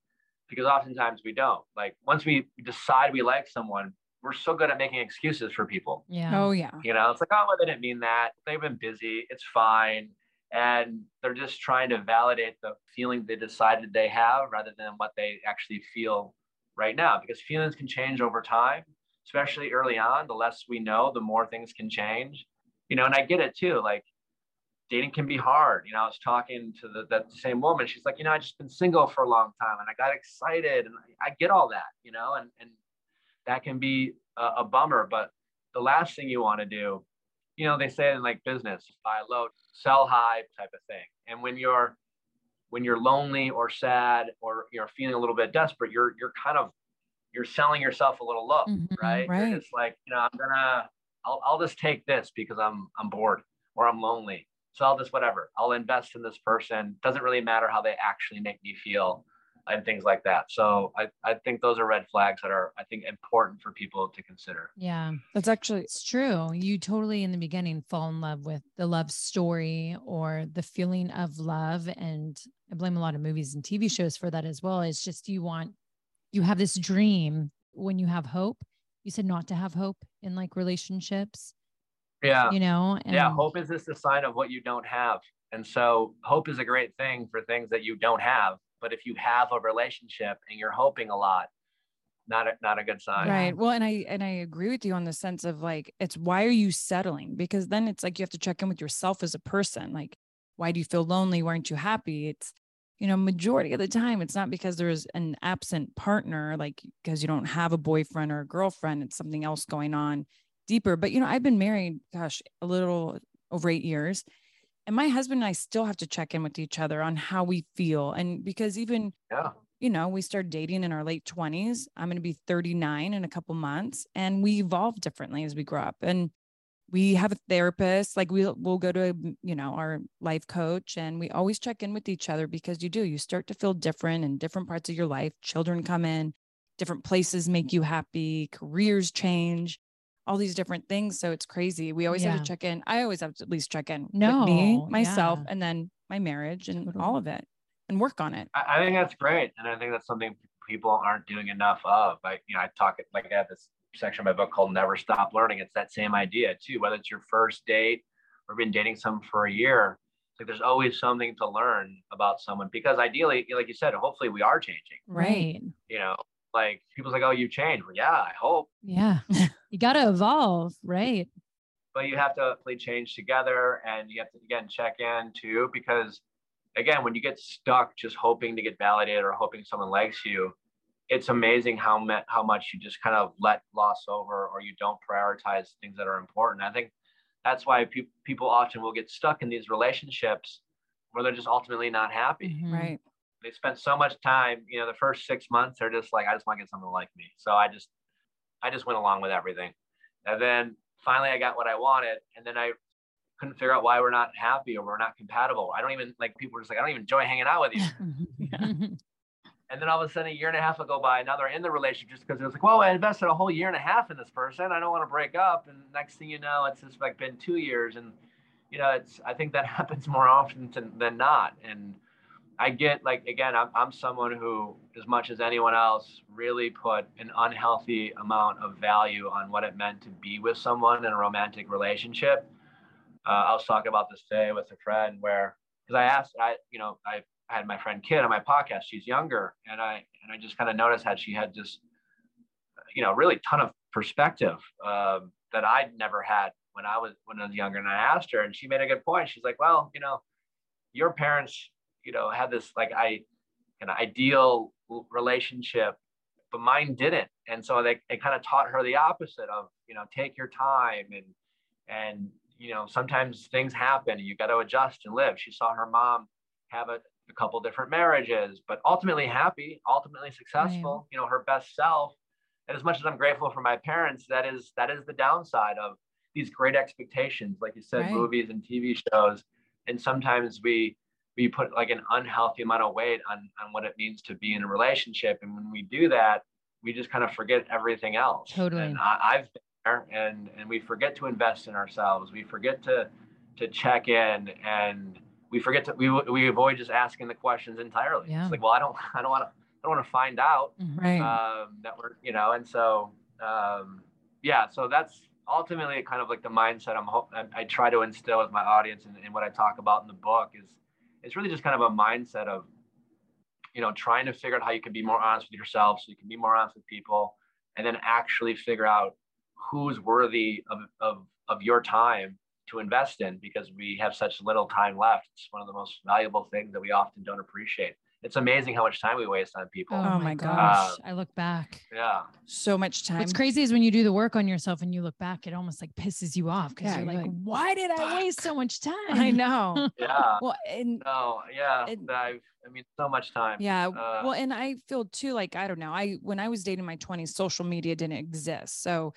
Because oftentimes we don't. Like once we decide we like someone, we're so good at making excuses for people. Yeah. Oh yeah. You know, it's like, oh, well, they didn't mean that. They've been busy. It's fine. And they're just trying to validate the feeling they decided they have rather than what they actually feel right now. Because feelings can change over time, especially early on. The less we know, the more things can change. You know, and I get it too. Like dating can be hard. You know, I was talking to the, that same woman. She's like, you know, I just been single for a long time and I got excited and I, I get all that, you know, and, and that can be a, a bummer. But the last thing you want to do, you know, they say in like business, buy low, sell high type of thing. And when you're when you're lonely or sad or you're feeling a little bit desperate, you're you're kind of you're selling yourself a little low, Mhm, right? right. You're like, you know, I'm gonna I'll I'll just take this because I'm I'm bored or I'm lonely. So I'll just whatever. I'll invest in this person. Doesn't really matter how they actually make me feel and things like that. So I, I think those are red flags that are I think important for people to consider. Yeah. That's actually It's true. You totally in the beginning fall in love with the love story or the feeling of love. And I blame a lot of movies and TV shows for that as well. It's just you want, you have this dream when you have hope. You said not to have hope in like relationships, Yeah. you know? and- yeah. Hope is just a sign of what you don't have. And so hope is a great thing for things that you don't have. But if you have a relationship and you're hoping a lot, not a, not a good sign. Right. Well, and I and I agree with you on the sense of like it's why are you settling? Because then it's like you have to check in with yourself as a person. Like, why do you feel lonely? Why aren't you happy? It's you know, majority of the time it's not because there's an absent partner, like because you don't have a boyfriend or a girlfriend. It's something else going on deeper. But you know, I've been married, gosh, a little over eight years. And my husband and I still have to check in with each other on how we feel. And because even Yeah. you know, we started dating in our late 20s. I'm going to be 39 in a couple months and we evolve differently as we grow up. And we have a therapist, like we'll, we'll go to, mm, you know, our life coach and we always check in with each other because you do, you start to feel different in different parts of your life. Children come in, different places make you happy, careers change. All these different things. So it's crazy. We always have to check in. I always have to at least check in with No, me, myself, yeah. and then my marriage and Totally. all of it and work on it. I, I think that's great, and I think that's something people aren't doing enough of. Like you know, I talk like I have this section of my book called "Never Stop Learning." It's that same idea too. Whether it's your first date or been dating someone for a year, like there's always something to learn about someone. Because ideally, like you said, hopefully we are changing. Right. You know, like people's like, "Oh, you changed." Well, yeah, I hope, Yeah. you got to evolve. Right. but you have to hopefully change together, and you have to again check in too, because again, when you get stuck just hoping to get validated or hoping someone likes you, it's amazing how me- how much you just kind of let gloss over or you don't prioritize things that are important. I think that's why pe- people often will get stuck in these relationships where they're just ultimately not happy. Mhm. Right. They spend so much time, you know, the first six months they're just like, I just want to get someone to like me. So I just, I just went along with everything, and then finally I got what I wanted, and then I couldn't figure out why we're not happy or we're not compatible. I don't even like people are just like, I don't even enjoy hanging out with you. And then all of a sudden, a year and a half will go by. Now they're in the relationship just because it was like, well, I invested a whole year and a half in this person. I don't want to break up. And next thing you know, it's just like been two years. And, you know, it's, I think that happens more often than, than not. And I get like, again, I'm, I'm someone who, as much as anyone else, really put an unhealthy amount of value on what it meant to be with someone in a romantic relationship. Uh, I was talking about this today with a friend where, because I asked, I, you know, I had my friend Kid on my podcast. She's younger, and I and I just kind of noticed how she had just, you know, really ton of perspective um, that I'd never had when I was when I was younger. And I asked her, and she made a good point. She's like, "Well, you know, your parents, you know, had this like I, kind of ideal relationship, but mine didn't, and so they they kind of taught her the opposite of, you know, take your time and and you know sometimes things happen and you got to adjust and live. She saw her mom have a a couple different marriages, but ultimately happy, ultimately successful, you know, her best self. And as much as I'm grateful for my parents, that is that is the downside of these great expectations, like you said, Right. movies and TV shows. And sometimes we we put like an unhealthy amount of weight on on what it means to be in a relationship. And when we do that, we just kind of forget everything else. Totally. And I, I've been there and and we forget to invest in ourselves. We forget to to check in and we forget to we we avoid just asking the questions entirely. Yeah. It's like, well, I don't I don't want to I don't want to find out Mhm. Right. um, that we're you know, and so um, yeah, so that's ultimately kind of like the mindset I'm hope I, I try to instill with my audience and, and what I talk about in the book is it's really just kind of a mindset of you know trying to figure out how you can be more honest with yourself so you can be more honest with people and then actually figure out who's worthy of, of, of your time to invest in because we have such little time left. It's one of the most valuable things that we often don't appreciate. It's amazing how much time we waste on people. Oh, Oh my my gosh. gosh. I look back. Yeah. so much time. What's crazy is when you do the work on yourself and you look back, it almost like pisses you off because Yeah, you're you're like, like, why did I waste so much time? I know. Yeah. well, and No, yeah. It- I've, I mean, so much time. Yeah. Uh, well, and I feel too like I don't know. I when I was dating my 20s, social media didn't exist. So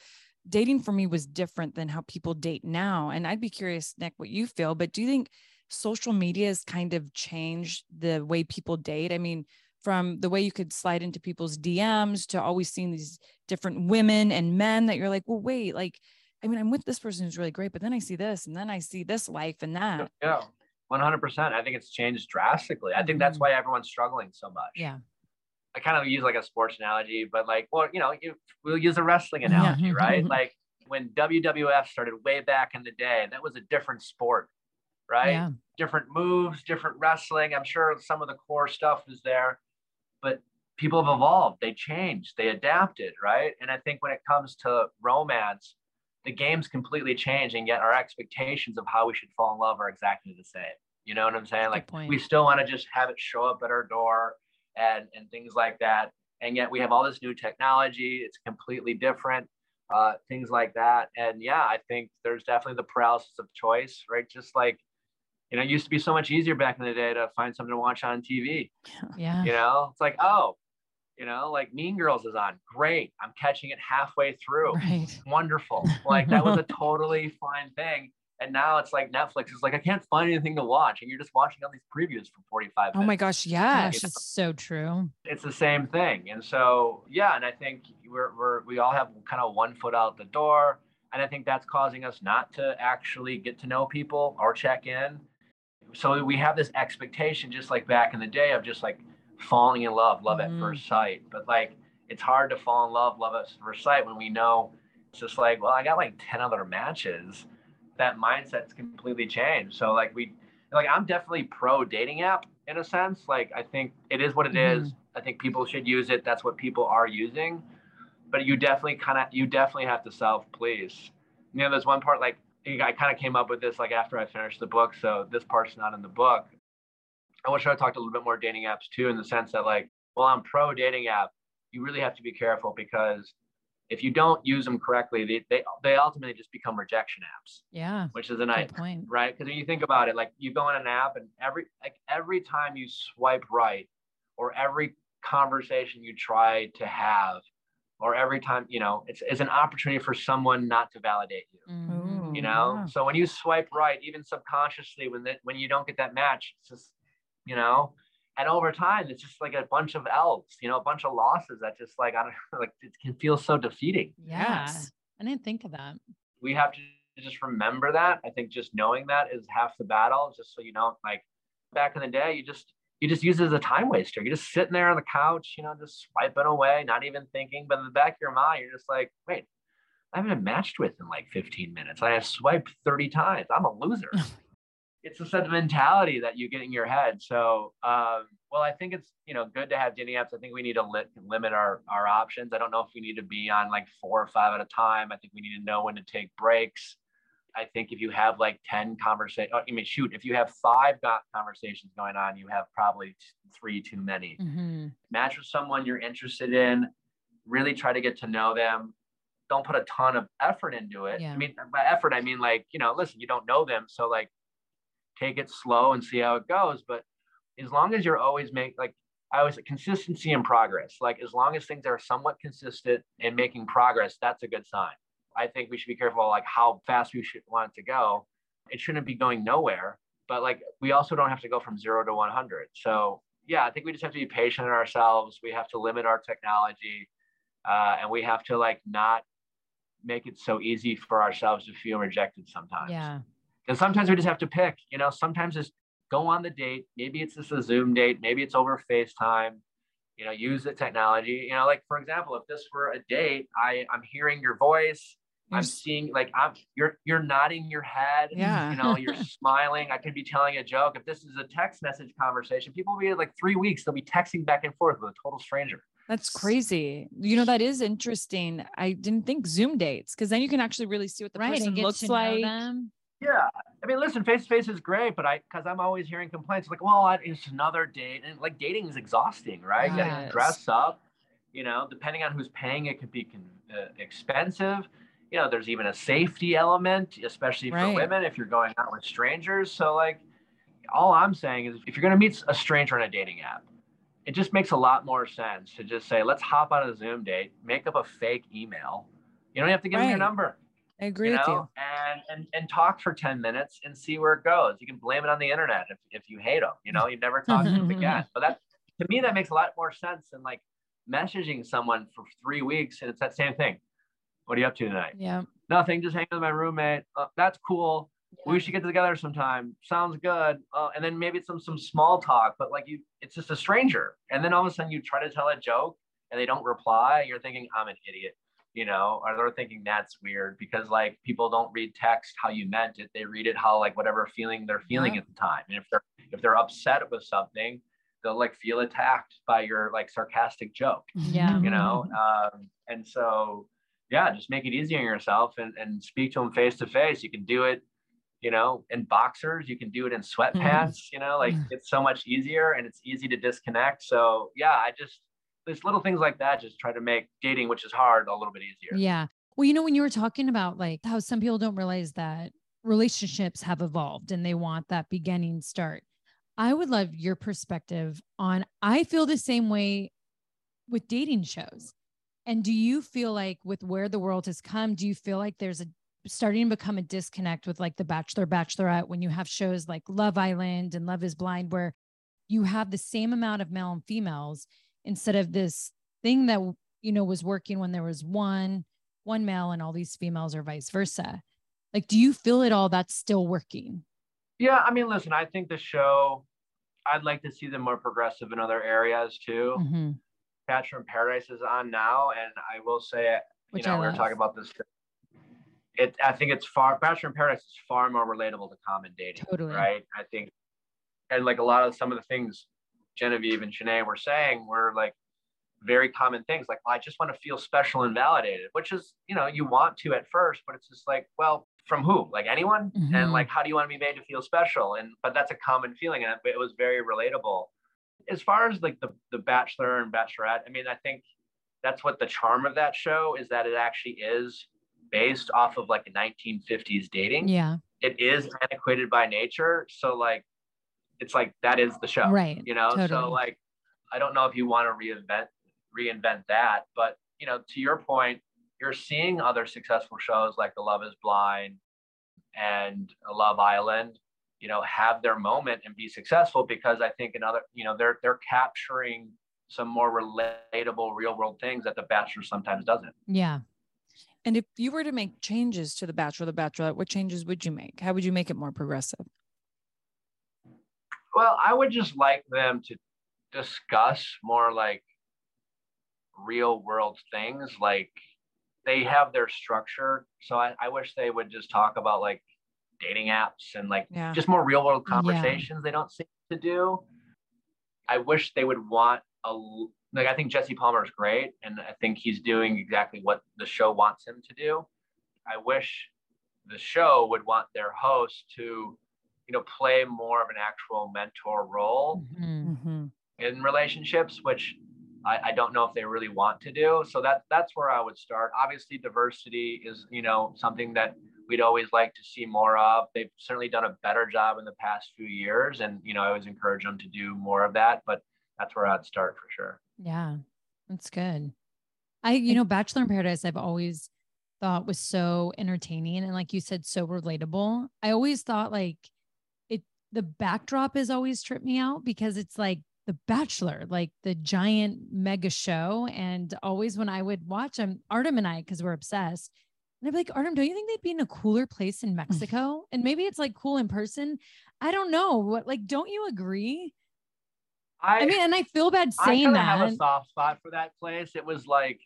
dating for me was different than how people date now. And I'd be curious, Nick, what you feel, but do you think social media has kind of changed the way people date? I mean, from the way you could slide into people's DMs to always seeing these different women and men that you're like, well, wait, like, I mean, I'm with this person who's really great, but then I see this and then I see this life and that. Yeah. 100%. I think it's changed drastically. I think that's Mhm. why everyone's struggling so much. Yeah. I kind of use like a sports analogy, but like, well, you know, you, we'll use a wrestling Yeah. analogy, right? Like when WWF started way back in the day, that was a different sport, right? Yeah. Different moves, different wrestling. I'm sure some of the core stuff is there, but people have evolved. They changed, they adapted, right? And I think when it comes to romance, the game's completely changed, and yet our expectations of how we should fall in love are exactly the same. You know what I'm saying? Like we still want to just have it show up at our door and and things like that. And yet we have all this new technology. It's completely different. Uh, things like that. And yeah, I think there's definitely the paralysis of choice, right? Just like, you know, it used to be so much easier back in the day to find something to watch on TV. Yeah. You know, it's like, oh, you know, like Mean Girls is on. Great. I'm catching it halfway through. Right. Wonderful. Like that was a totally fine thing. And now it's like Netflix is like, I can't find anything to watch. And you're just watching all these previews for 45 minutes Oh my gosh. Yeah. Gosh, it's so true. it's the same thing. And so, yeah, and I think we're, we're we all have kind of one foot out the door. And I think that's causing us not to actually get to know people or check in. So we have this expectation, just like back in the day, of just like falling in love, love Mhm. at first sight. But like, it's hard to fall in love, love at first sight when we know it's just like, well, I got like 10 other matches. That mindset's completely changed. So like we, like I'm definitely pro dating app in a sense. Like I think it is what it is. I think people should use it. That's what people are using. But you definitely kind of, you definitely have to self please. You know, there's one part like I kind of came up with this like after I finished the book. So this part's not in the book. I wish I talked a little bit more dating apps too, in the sense that like, well, I'm pro dating app. You really have to be careful because if you don't use them correctly, they they, they ultimately just become rejection apps, Yeah. which is a nice point. right? Because when you think about it, like you go on an app and every like every time you swipe right, or every conversation you try to have, or every time you know, it's it's an opportunity for someone not to validate you. Mhm. You know, yeah. so when you swipe right, even subconsciously, when that when you don't get that match, it's just you know. And over time, it's just like a bunch of L's, you know, a bunch of losses that just like I don't like it can feel so defeating Yeah. Yes. I didn't think of that. we have to just remember that. I think just knowing that is half the battle. Just so you don't like back in the day, you just you just use it as a time waster. You're just sitting there on the couch, you know, just swiping away, not even thinking. But in the back of your mind, you're just like, wait, I haven't been matched with in like 15 minutes. I have swiped 30 times. I'm a loser. it's a set of mentality that you get in your head. So, um, well, I think it's you know good to have dating apps. I think we need to li- limit our our options. I don't know if we need to be on like four or five at a time. I think we need to know when to take breaks. I think if you have like 10 conversations, I mean, shoot, if you have five got conversations going on, you have probably three too many. Mhm. Match with someone you're interested in, really try to get to know them. Don't put a ton of effort into it. Yeah. I mean, by effort, I mean like, you know, listen, you don't know them. So like take it slow and see how it goes. But as long as you're always make like I always say consistency and progress. Like as long as things are somewhat consistent and making progress, that's a good sign. I think we should be careful like how fast we should want it to go. It shouldn't be going nowhere, but like we also don't have to go from zero to 100. So yeah, I think we just have to be patient in ourselves. We have to limit our technology, uh, and we have to like not make it so easy for ourselves to feel rejected sometimes. Yeah. And sometimes we just have to pick, you know, sometimes just go on the date. Maybe it's just a Zoom date. Maybe it's over FaceTime. You know, use the technology. You know, like for example, if this were a date, I I'm hearing your voice. You're I'm seeing like I'm you're you're nodding your head. Yeah. You know, you're smiling. I could be telling a joke. If this is a text message conversation, people will be like three weeks. They'll be texting back and forth with a total stranger. That's crazy. You know, that is interesting. I didn't think Zoom dates because then you can actually really see what the right. person And get looks to know like. them. Yeah, I mean, listen, face to face is great, but I because I'm always hearing complaints like, well, I- it's another date, and like dating is exhausting, right? You gotta dress up, you know, depending on who's paying, it could be con- uh, expensive. You know, there's even a safety element, especially for Right. women if you're going out with strangers. So, like, all I'm saying is, if you're gonna meet a stranger on a dating app, it just makes a lot more sense to just say, let's hop on a Zoom date, make up a fake email. You don't have to give them your number I agree you with you. and and and talk for 10 minutes and see where it goes. You can blame it on the internet if, if you hate them, you know, you never talk to them again. But that to me, that makes a lot more sense than like messaging someone for three weeks and it's that same thing. What are you up to tonight? Yeah. Nothing, just hanging with my roommate. Uh, that's cool. We should get together sometime. Sounds good. Uh, and then maybe some some small talk, but like you, it's just a stranger. And then all of a sudden you try to tell a joke and they don't reply. You're thinking I'm an idiot, you know, or they're thinking that's weird because like people don't read text how you meant it. They read it how like whatever feeling they're feeling Yeah. at the time. And if they're if they're upset with something, they'll like feel attacked by your like sarcastic joke Yeah. you know um, and so yeah just make it easy on yourself and, and speak to them face to face you can do it you know in boxers you can do it in mm-hmm. sweatpants you know like it's so much easier and it's easy to disconnect so yeah i just there's little things like that just try to make dating which is hard a little bit easier Yeah. Well, you know, when you were talking about like how some people don't realize that relationships have evolved and they want that beginning start, I would love your perspective on. I feel the same way with dating shows. And do you feel like with where the world has come, do you feel like there's a starting to become a disconnect with like The Bachelor, Bachelorette when you have shows like Love Island and Love is Blind, where you have the same amount of male and females instead of this thing that, you know, was working when there was one one male and all these females or vice versa. Like, do you feel it all that's still working? Yeah, I mean, listen, I think the show, I'd like to see them more progressive in other areas too. Mhm. Bachelor in Paradise is on now, and I will say, you Which know, we were talking about this. It, I think it's far Bachelor in Paradise is far more relatable to common dating, Totally. right? I think, and like a lot of some of the things Genevieve and Shanae were saying were like very common things. Like, well, I just want to feel special and validated, which is, you know, you want to at first, but it's just like, well, from who? Like anyone? Mhm. And like, how do you want to be made to feel special? And but that's a common feeling, and it was very relatable. As far as like the the Bachelor and Bachelorette, I mean, I think that's what the charm of that show is that it actually is based off of like a 1950s dating. Yeah. It is antiquated by nature, so like, it's like that is the show Right. you know Totally. so like i don't know if you want to reinvent reinvent that but you know to your point you're seeing other successful shows like the love is blind and love island you know have their moment and be successful because i think another you know they're they're capturing some more relatable real world things that the bachelor sometimes doesn't Yeah. And if you were to make changes to The Bachelor, The Bachelorette, what changes would you make? How would you make it more progressive? Well, I would just like them to discuss more like real world things. Like they have their structure. So I, I wish they would just talk about like dating apps and like Yeah. just more real world Yeah. conversations they don't seem to do. I wish they would want a like I think Jesse Palmer is great and I think he's doing exactly what the show wants him to do. I wish the show would want their host to you know play more of an actual mentor role Mhm. Mm-hmm. in relationships which I, I don't know if they really want to do so that that's where i would start obviously diversity is you know something that we'd always like to see more of they've certainly done a better job in the past few years and you know i always encourage them to do more of that but that's where i'd start for sure Yeah, that's good. I, you know, Bachelor in Paradise, I've always thought was so entertaining and, like you said, so relatable. I always thought like it, the backdrop has always tripped me out because it's like The Bachelor, like the giant mega show. And always when I would watch them, Artem and I, because we're obsessed, and I'd be like, Artem, don't you think they'd be in a cooler place in mm. Mexico? and maybe it's like cool in person. I don't know. What, like, don't you agree? I mean, and I feel bad saying that. I have a soft spot for that place. It was like,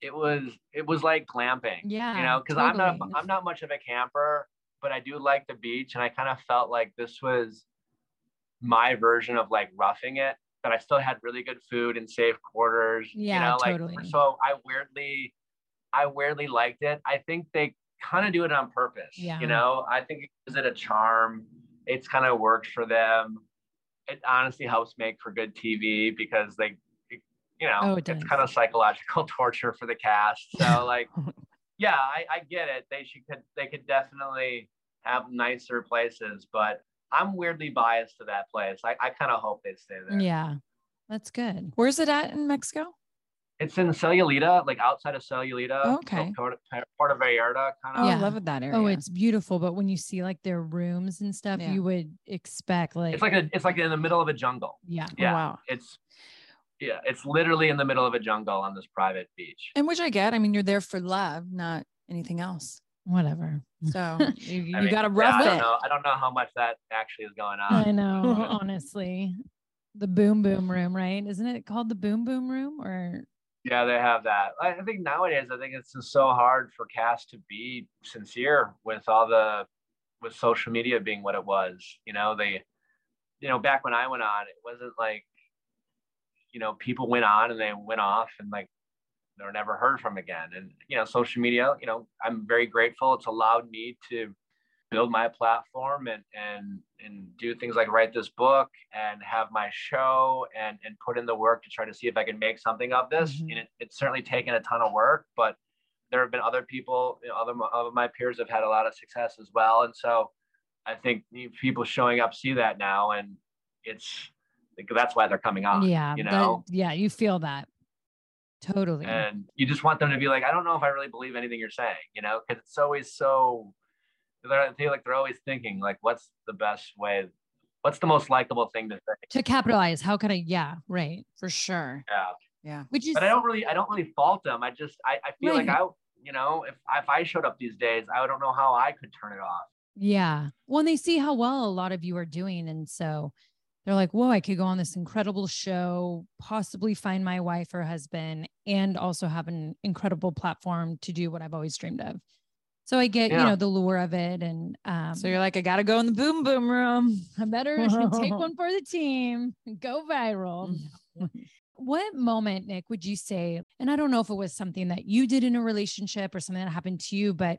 it was it was like glamping. Yeah, you know, because I'm not. I'm not much of a camper, but I do like the beach, and I kind of felt like this was my version of like roughing it. But I still had really good food and safe quarters. Yeah, you know, like totally. so I weirdly, I weirdly liked it. I think they kind of do it on purpose. Yeah. You know, I think it gives it a charm. It's kind of worked for them. It honestly helps make for good TV because they, you know, Oh, it it's kind of psychological torture for the cast. So like, yeah, I, I get it. They should could they could definitely have nicer places, but I'm weirdly biased to that place. I, I kind of hope they stay there. Yeah, that's good. Where's it at in Mexico? It's in Sayulita, like outside of Sayulita. so Okay. Part Puerto Vallarta, kind Oh, of. I love that oh, area. Oh, it's beautiful. But when you see like their rooms and stuff, Yeah. you would expect like, It's like a, it's like in the middle of a jungle. yeah, Oh, yeah. wow. It's, yeah, it's literally in the middle of a jungle on this private beach. And which I get. I mean, you're there for love, not anything else. whatever. So you, you I mean, got to yeah, rough I don't it. know. I don't know how much that actually is going on. I know, honestly. The boom boom room, right? Isn't it called the boom boom room or Yeah, they have that. I think nowadays, I think it's just so hard for cast to be sincere with all the, with social media being what it was. You know, they, you know, back when I went on, it wasn't like, you know, people went on and they went off and like they're never heard from again. And you know, social media, you know, I'm very grateful. It's allowed me to build my platform and and and do things like write this book and have my show and and put in the work to try to see if I can make something of this. Mhm. And it, it's certainly taken a ton of work, but there have been other people, you know, other other my peers have had a lot of success as well. And so I think people showing up see that now, and it's that's why they're coming on. yeah, you that- know, yeah, you feel that totally. and you just want them to be like, I don't know if I really believe anything you're saying, you know, because it's always so. They're, I feel like they're always thinking like, what's the best way? What's the most likable thing to say? to capitalize, how could I? Yeah, right. For sure. Yeah. Yeah. Which is but I don't really I don't really fault them. I just I, I feel like I you know if if I showed up these days, I don't know how I could turn it off. Yeah. Well, they see how well a lot of you are doing. And so they're like, whoa, I could go on this incredible show, possibly find my wife or husband, and also have an incredible platform to do what I've always dreamed of. So I get, you know, the lure of it. And um, So you're like, I gotta go in the boom boom room. I better take one for the team, and go viral. What moment, Nick, would you say? And I don't know if it was something that you did in a relationship or something that happened to you, but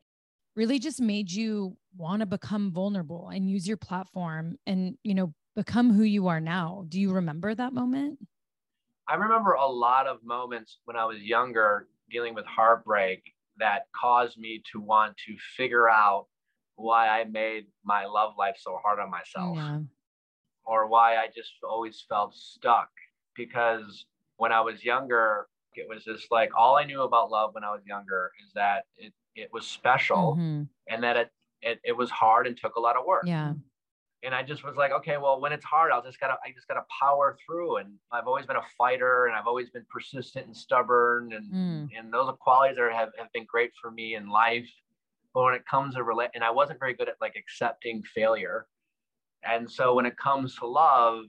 really just made you want to become vulnerable and use your platform and, you know, become who you are now. Do you remember that moment? I remember a lot of moments when I was younger dealing with heartbreak that caused me to want to figure out why I made my love life so hard on myself Yeah. or why I just always felt stuck. Because when I was younger, it was just like all I knew about love when I was younger is that it, it was special Mhm. and that it, it, it was hard and took a lot of work. Yeah. And I just was like, okay, well, when it's hard, I'll just gotta, I just gotta power through. And I've always been a fighter, and I've always been persistent and stubborn, and Mm. and those are qualities that have have been great for me in life. But when it comes to relate, and I wasn't very good at like accepting failure, and so when it comes to love,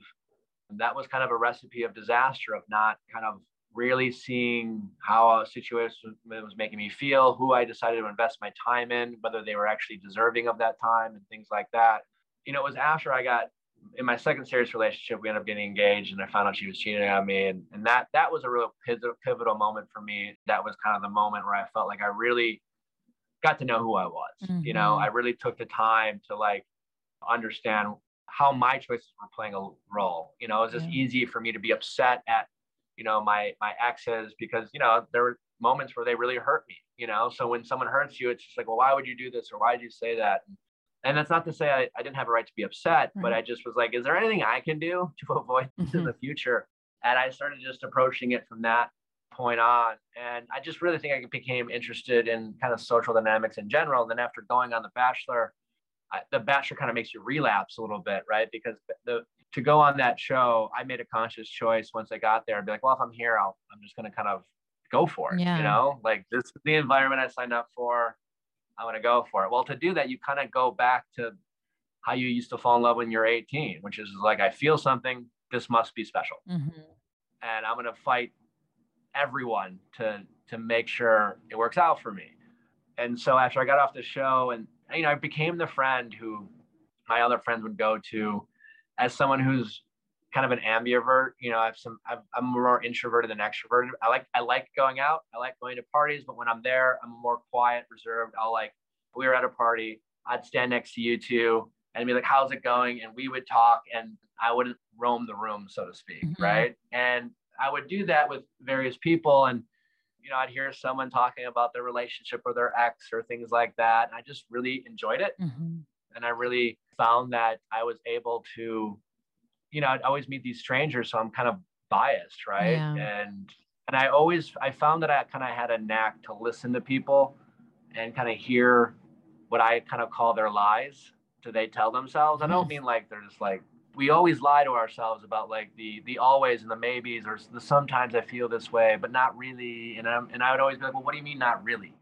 that was kind of a recipe of disaster of not kind of really seeing how a situation was making me feel, who I decided to invest my time in, whether they were actually deserving of that time, and things like that you know, it was after I got in my second serious relationship, we ended up getting engaged and I found out she was cheating on me. And, and that, that was a real pivotal, pivotal moment for me. That was kind of the moment where I felt like I really got to know who I was. You know, Mhm. I really took the time to like understand how my choices were playing a role. You know, it was just Yeah. easy for me to be upset at, you know, my, my exes because, you know, there were moments where they really hurt me, you know? So when someone hurts you, it's just like, well, why would you do this? Or why did you say that? And, and that's not to say I, I didn't have a right to be upset, but I just was like, is there anything I can do to avoid this in Mhm. the future? And I started just approaching it from that point on. And I just really think I became interested in kind of social dynamics in general. And then after going on The Bachelor, I, The Bachelor kind of makes you relapse a little bit, right? Because the to go on that show, I made a conscious choice once I got there and be like, well, if I'm here, I'll, I'm just going to kind of go for it. Yeah. You know, like this is the environment I signed up for. I'm going to go for it. Well, to do that, you kind of go back to how you used to fall in love when you're 18, which is like, I feel something. This must be special Mhm. and I'm gonna fight everyone to to make sure it works out for me. And so after I got off the show, and you know, I became the friend who my other friends would go to, as someone who's kind of an ambivert. You know, I have some. I'm, I'm more introverted than extroverted. I like I like going out. I like going to parties, but when I'm there, I'm more quiet, reserved. I'll like. We were at a party. I'd stand next to you two and be like, "How's it going?" And we would talk, and I wouldn't roam the room, so to speak, Mhm. right? And I would do that with various people, and you know, I'd hear someone talking about their relationship or their ex or things like that. And I just really enjoyed it, Mhm. and I really found that I was able to, you know, I'd always meet these strangers, so I'm kind of biased, right? Yeah. And and I always I found that I kind of had a knack to listen to people and kind of hear what I kind of call their lies. Do they tell themselves? I don't mean like they're just like we always lie to ourselves about like the the always and the maybes or the sometimes I feel this way, but not really. And I'm and I would always be like, well, what do you mean not really?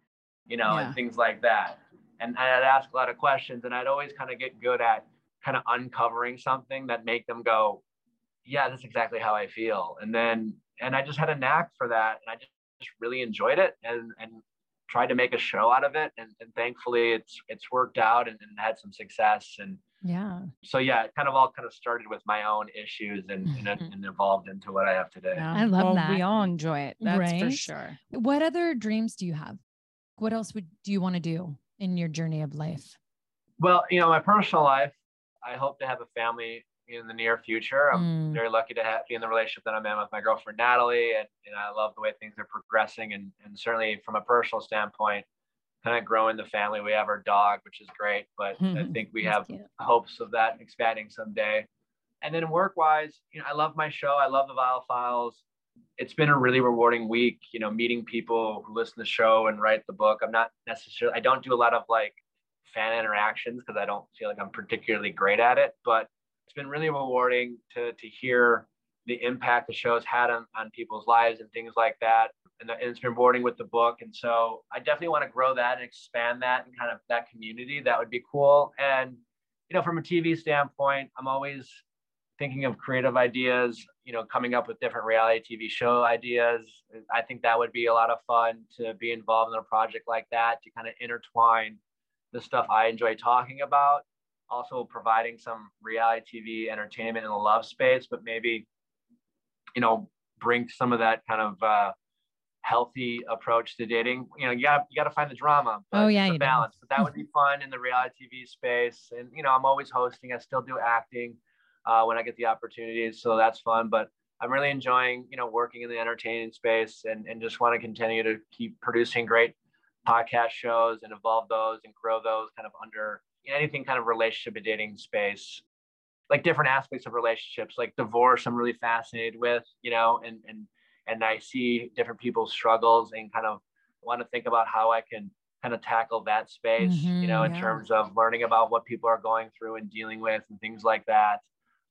You know, Yeah. and things like that. And I'd ask a lot of questions, and I'd always kind of get good at kind of uncovering something that make them go, yeah, that's exactly how I feel. And then and I just had a knack for that, and I just, just really enjoyed it, and and tried to make a show out of it, and, and thankfully it's it's worked out and, and had some success and Yeah. so yeah, it kind of all kind of started with my own issues and, and, Mhm. and evolved into what I have today. Yeah. I love well, that. We all enjoy it. That's for Right? sure. What other dreams do you have? What else would do you want to do in your journey of life? Well, you know, my personal life, I hope to have a family in the near future. I'm Mm. very lucky to have, be in the relationship that I'm in with my girlfriend Natalie, and, and I love the way things are progressing. And, and certainly from a personal standpoint, kind of growing the family. We have our dog, which is great, but I think we That's have cute. hopes of that expanding someday. And then work wise, you know, I love my show. I love the Viall Files. It's been a really rewarding week, you know, meeting people who listen to the show and write the book. I'm not necessarily, I don't do a lot of like fan interactions because I don't feel like I'm particularly great at it, but it's been really rewarding to, to hear the impact the show's had on, on people's lives and things like that. And, and it's been boarding with the book. And so I definitely want to grow that and expand that and kind of that community. That would be cool. And, you know, from a TV standpoint, I'm always thinking of creative ideas, you know, coming up with different reality TV show ideas. I think that would be a lot of fun to be involved in a project like that to kind of intertwine the stuff I enjoy talking about, also providing some reality TV entertainment in the love space, but maybe, you know, bring some of that kind of uh, healthy approach to dating. You know, you got you got to find the drama. Oh yeah, the balance. But that would be fun in the reality TV space. And you know, I'm always hosting. I still do acting uh, when I get the opportunities. So that's fun. But I'm really enjoying, you know, working in the entertaining space and, and just want to continue to keep producing great podcast shows and evolve those and grow those kind of under anything kind of relationship and dating space. Like different aspects of relationships, like divorce, I'm really fascinated with, you know, and and and I see different people's struggles and kind of want to think about how I can kind of tackle that space, Mhm, you know, in yeah. terms of learning about what people are going through and dealing with and things like that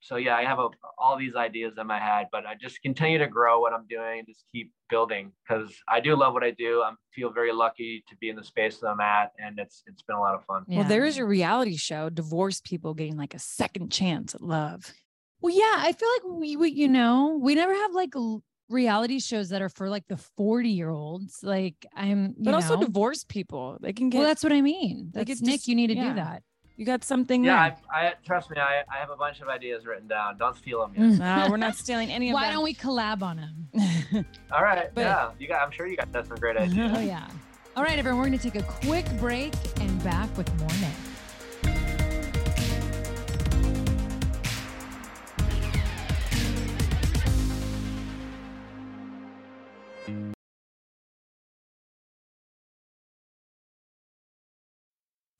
so yeah, I have a, all these ideas in my head, but I just continue to grow what I'm doing, just keep building because I do love what I do. I feel very lucky to be in the space that I'm at, and it's it's been a lot of fun. Yeah. Well, there is a reality show, divorced people getting like a second chance at love. Well, yeah, I feel like we, we you know, we never have like l- reality shows that are for like the 40 year olds. Like I'm, you But also know. divorced people. They can get well, that's what I mean. Like, That's Nick, just- you need to yeah. do that. You got something Yeah, there. I, I trust me. I, I have a bunch of ideas written down. Don't steal them Mm. yet. No, we're not stealing any of Why them. Why don't we collab on them? All right. But- yeah, you got. I'm sure you guys have some great ideas. oh yeah. All right, everyone, we're going to take a quick break and back with more Nick.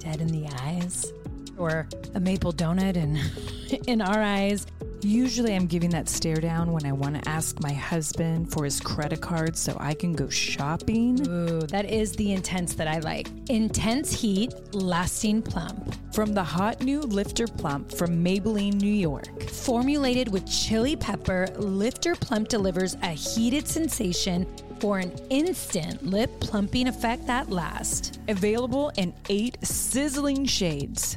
dead in the eyes, or a maple donut And in our eyes. Usually, I'm giving that stare down when I want to ask my husband for his credit card so I can go shopping. Ooh, that is the intense that I like. Intense heat, lasting plump. From the hot new Lifter Plump from Maybelline, New York. Formulated with chili pepper, Lifter Plump delivers a heated sensation for an instant lip plumping effect that lasts. Available in eight sizzling shades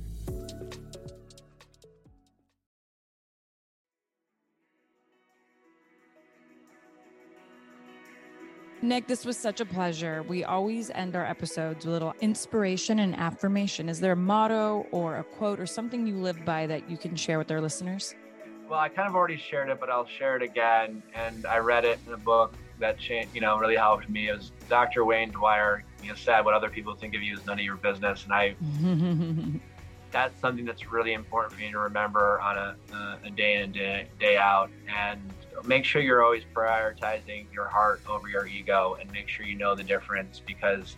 Nick, this was such a pleasure. We always end our episodes with a little inspiration and affirmation. Is there a motto or a quote or something you live by that you can share with our listeners? Well, I kind of already shared it, but I'll share it again. And I read it in a book that changed, you know, really helped me. It was Dr. Wayne Dyer. You know, said what other people think of you is none of your business, and I. that's something that's really important for me to remember on a, a day in and day, day out and make sure you're always prioritizing your heart over your ego and make sure you know the difference because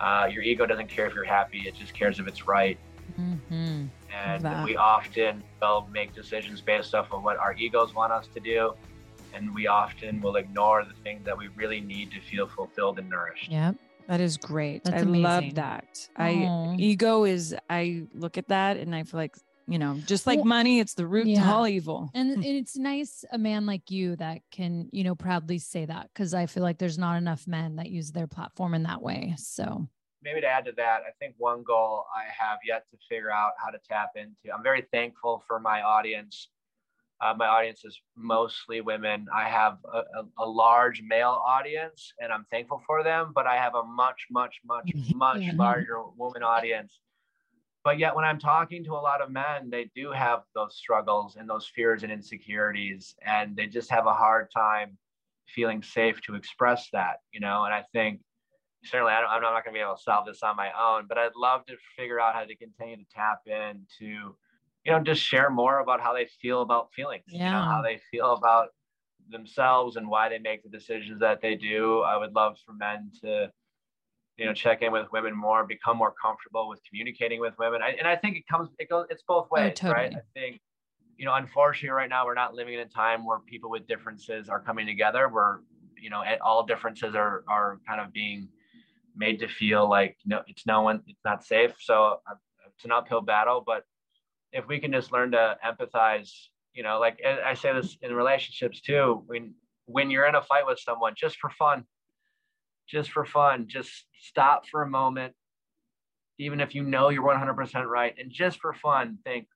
uh, your ego doesn't care if you're happy it just cares if it's right Mm-hmm. and That. we often will make decisions based off of what our egos want us to do and we often will ignore the things that we really need to feel fulfilled and nourished Yep. That is great. That's I love that. Aw. I ego is I look at that and I feel like, you know, just like Well, money, it's the root to all evil. And, and it's nice a man like you that can, you know, proudly say that because I feel like there's not enough men that use their platform in that way. So maybe to add to that, I think one goal I have yet to figure out how to tap into. I'm very thankful for my audience. Uh, my audience is mostly women. I have a, a, a large male audience, and I'm thankful for them. But I have a much, much, much, much Yeah. larger woman audience. But yet, when I'm talking to a lot of men, they do have those struggles and those fears and insecurities, and they just have a hard time feeling safe to express that, you know. And I think certainly I don't, I'm not going to be able to solve this on my own, but I'd love to figure out how to continue to tap into, you know, just share more about how they feel about feelings, you know, Yeah. how they feel about themselves and why they make the decisions that they do. I would love for men to, you know, check in with women more, become more comfortable with communicating with women. I, and I think it comes, it goes, it's both ways, right? totally. I think, you know, unfortunately right now we're not living in a time where people with differences are coming together. Where, you know, all differences are, are kind of being made to feel like no, it's no one, it's not safe. So uh, it's an uphill battle. But if we can just learn to empathize, you know, like I say this in relationships too. When when you're in a fight with someone, just for fun, just for fun, just stop for a moment, even if you know you're 100% right, and just for fun, think,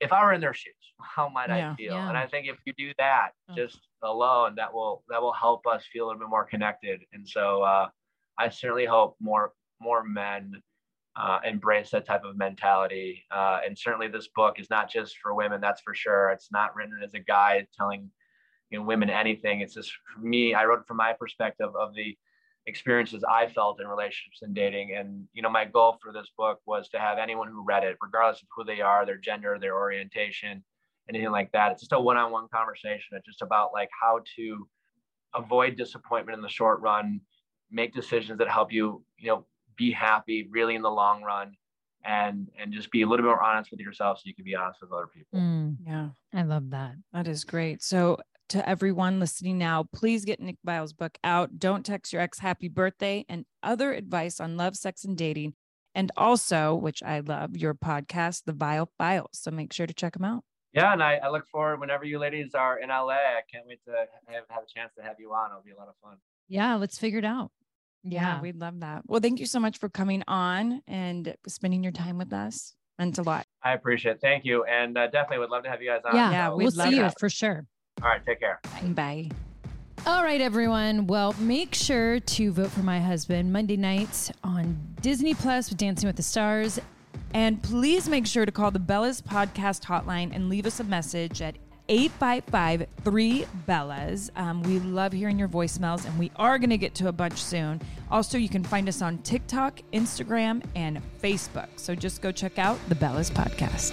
if I were in their shoes, how might Yeah. I feel? Yeah. And I think if you do that, Oh. just alone, that will that will help us feel a little bit more connected. And so uh, I certainly hope more more men uh, embrace that type of mentality. Uh, and certainly, this book is not just for women. That's for sure. It's not written as a guide telling you know women anything. It's just for me. I wrote from my perspective of the experiences I felt in relationships and dating. And you know, my goal for this book was to have anyone who read it, regardless of who they are, their gender, their orientation, anything like that. It's just a one-on-one conversation. It's just about like how to avoid disappointment in the short run, make decisions that help you, you know, be happy really in the long run, and and just be a little bit more honest with yourself so you can be honest with other people. mm, Yeah, I love that. that is great. So to everyone listening now, please get Nick Viall's book out. Don't text your ex happy birthday and other advice on love, sex, and dating. And also, which I love, your podcast, The Viall Files. So make sure to check them out. Yeah, and I, I look forward whenever you ladies are in LA. I can't wait to have, have a chance to have you on. It'll be a lot of fun. Yeah, let's figure it out. Yeah, Yeah. we'd love that. Well, thank you so much for coming on and spending your time with us. Meant a lot. I appreciate it. Thank you. And uh, definitely would love to have you guys on. Yeah, Yeah, we'd we'll love see you that. for sure. All right, take care. Bye. All right, everyone. Well, make sure to vote for my husband Monday nights on Disney Plus with Dancing with the Stars. And please make sure to call the Bellas Podcast Hotline and leave us a message at 855 3 Bellas. Um, we love hearing your voicemails, and we are going to get to a bunch soon. Also, you can find us on TikTok, Instagram, and Facebook. So just go check out the Bellas Podcast.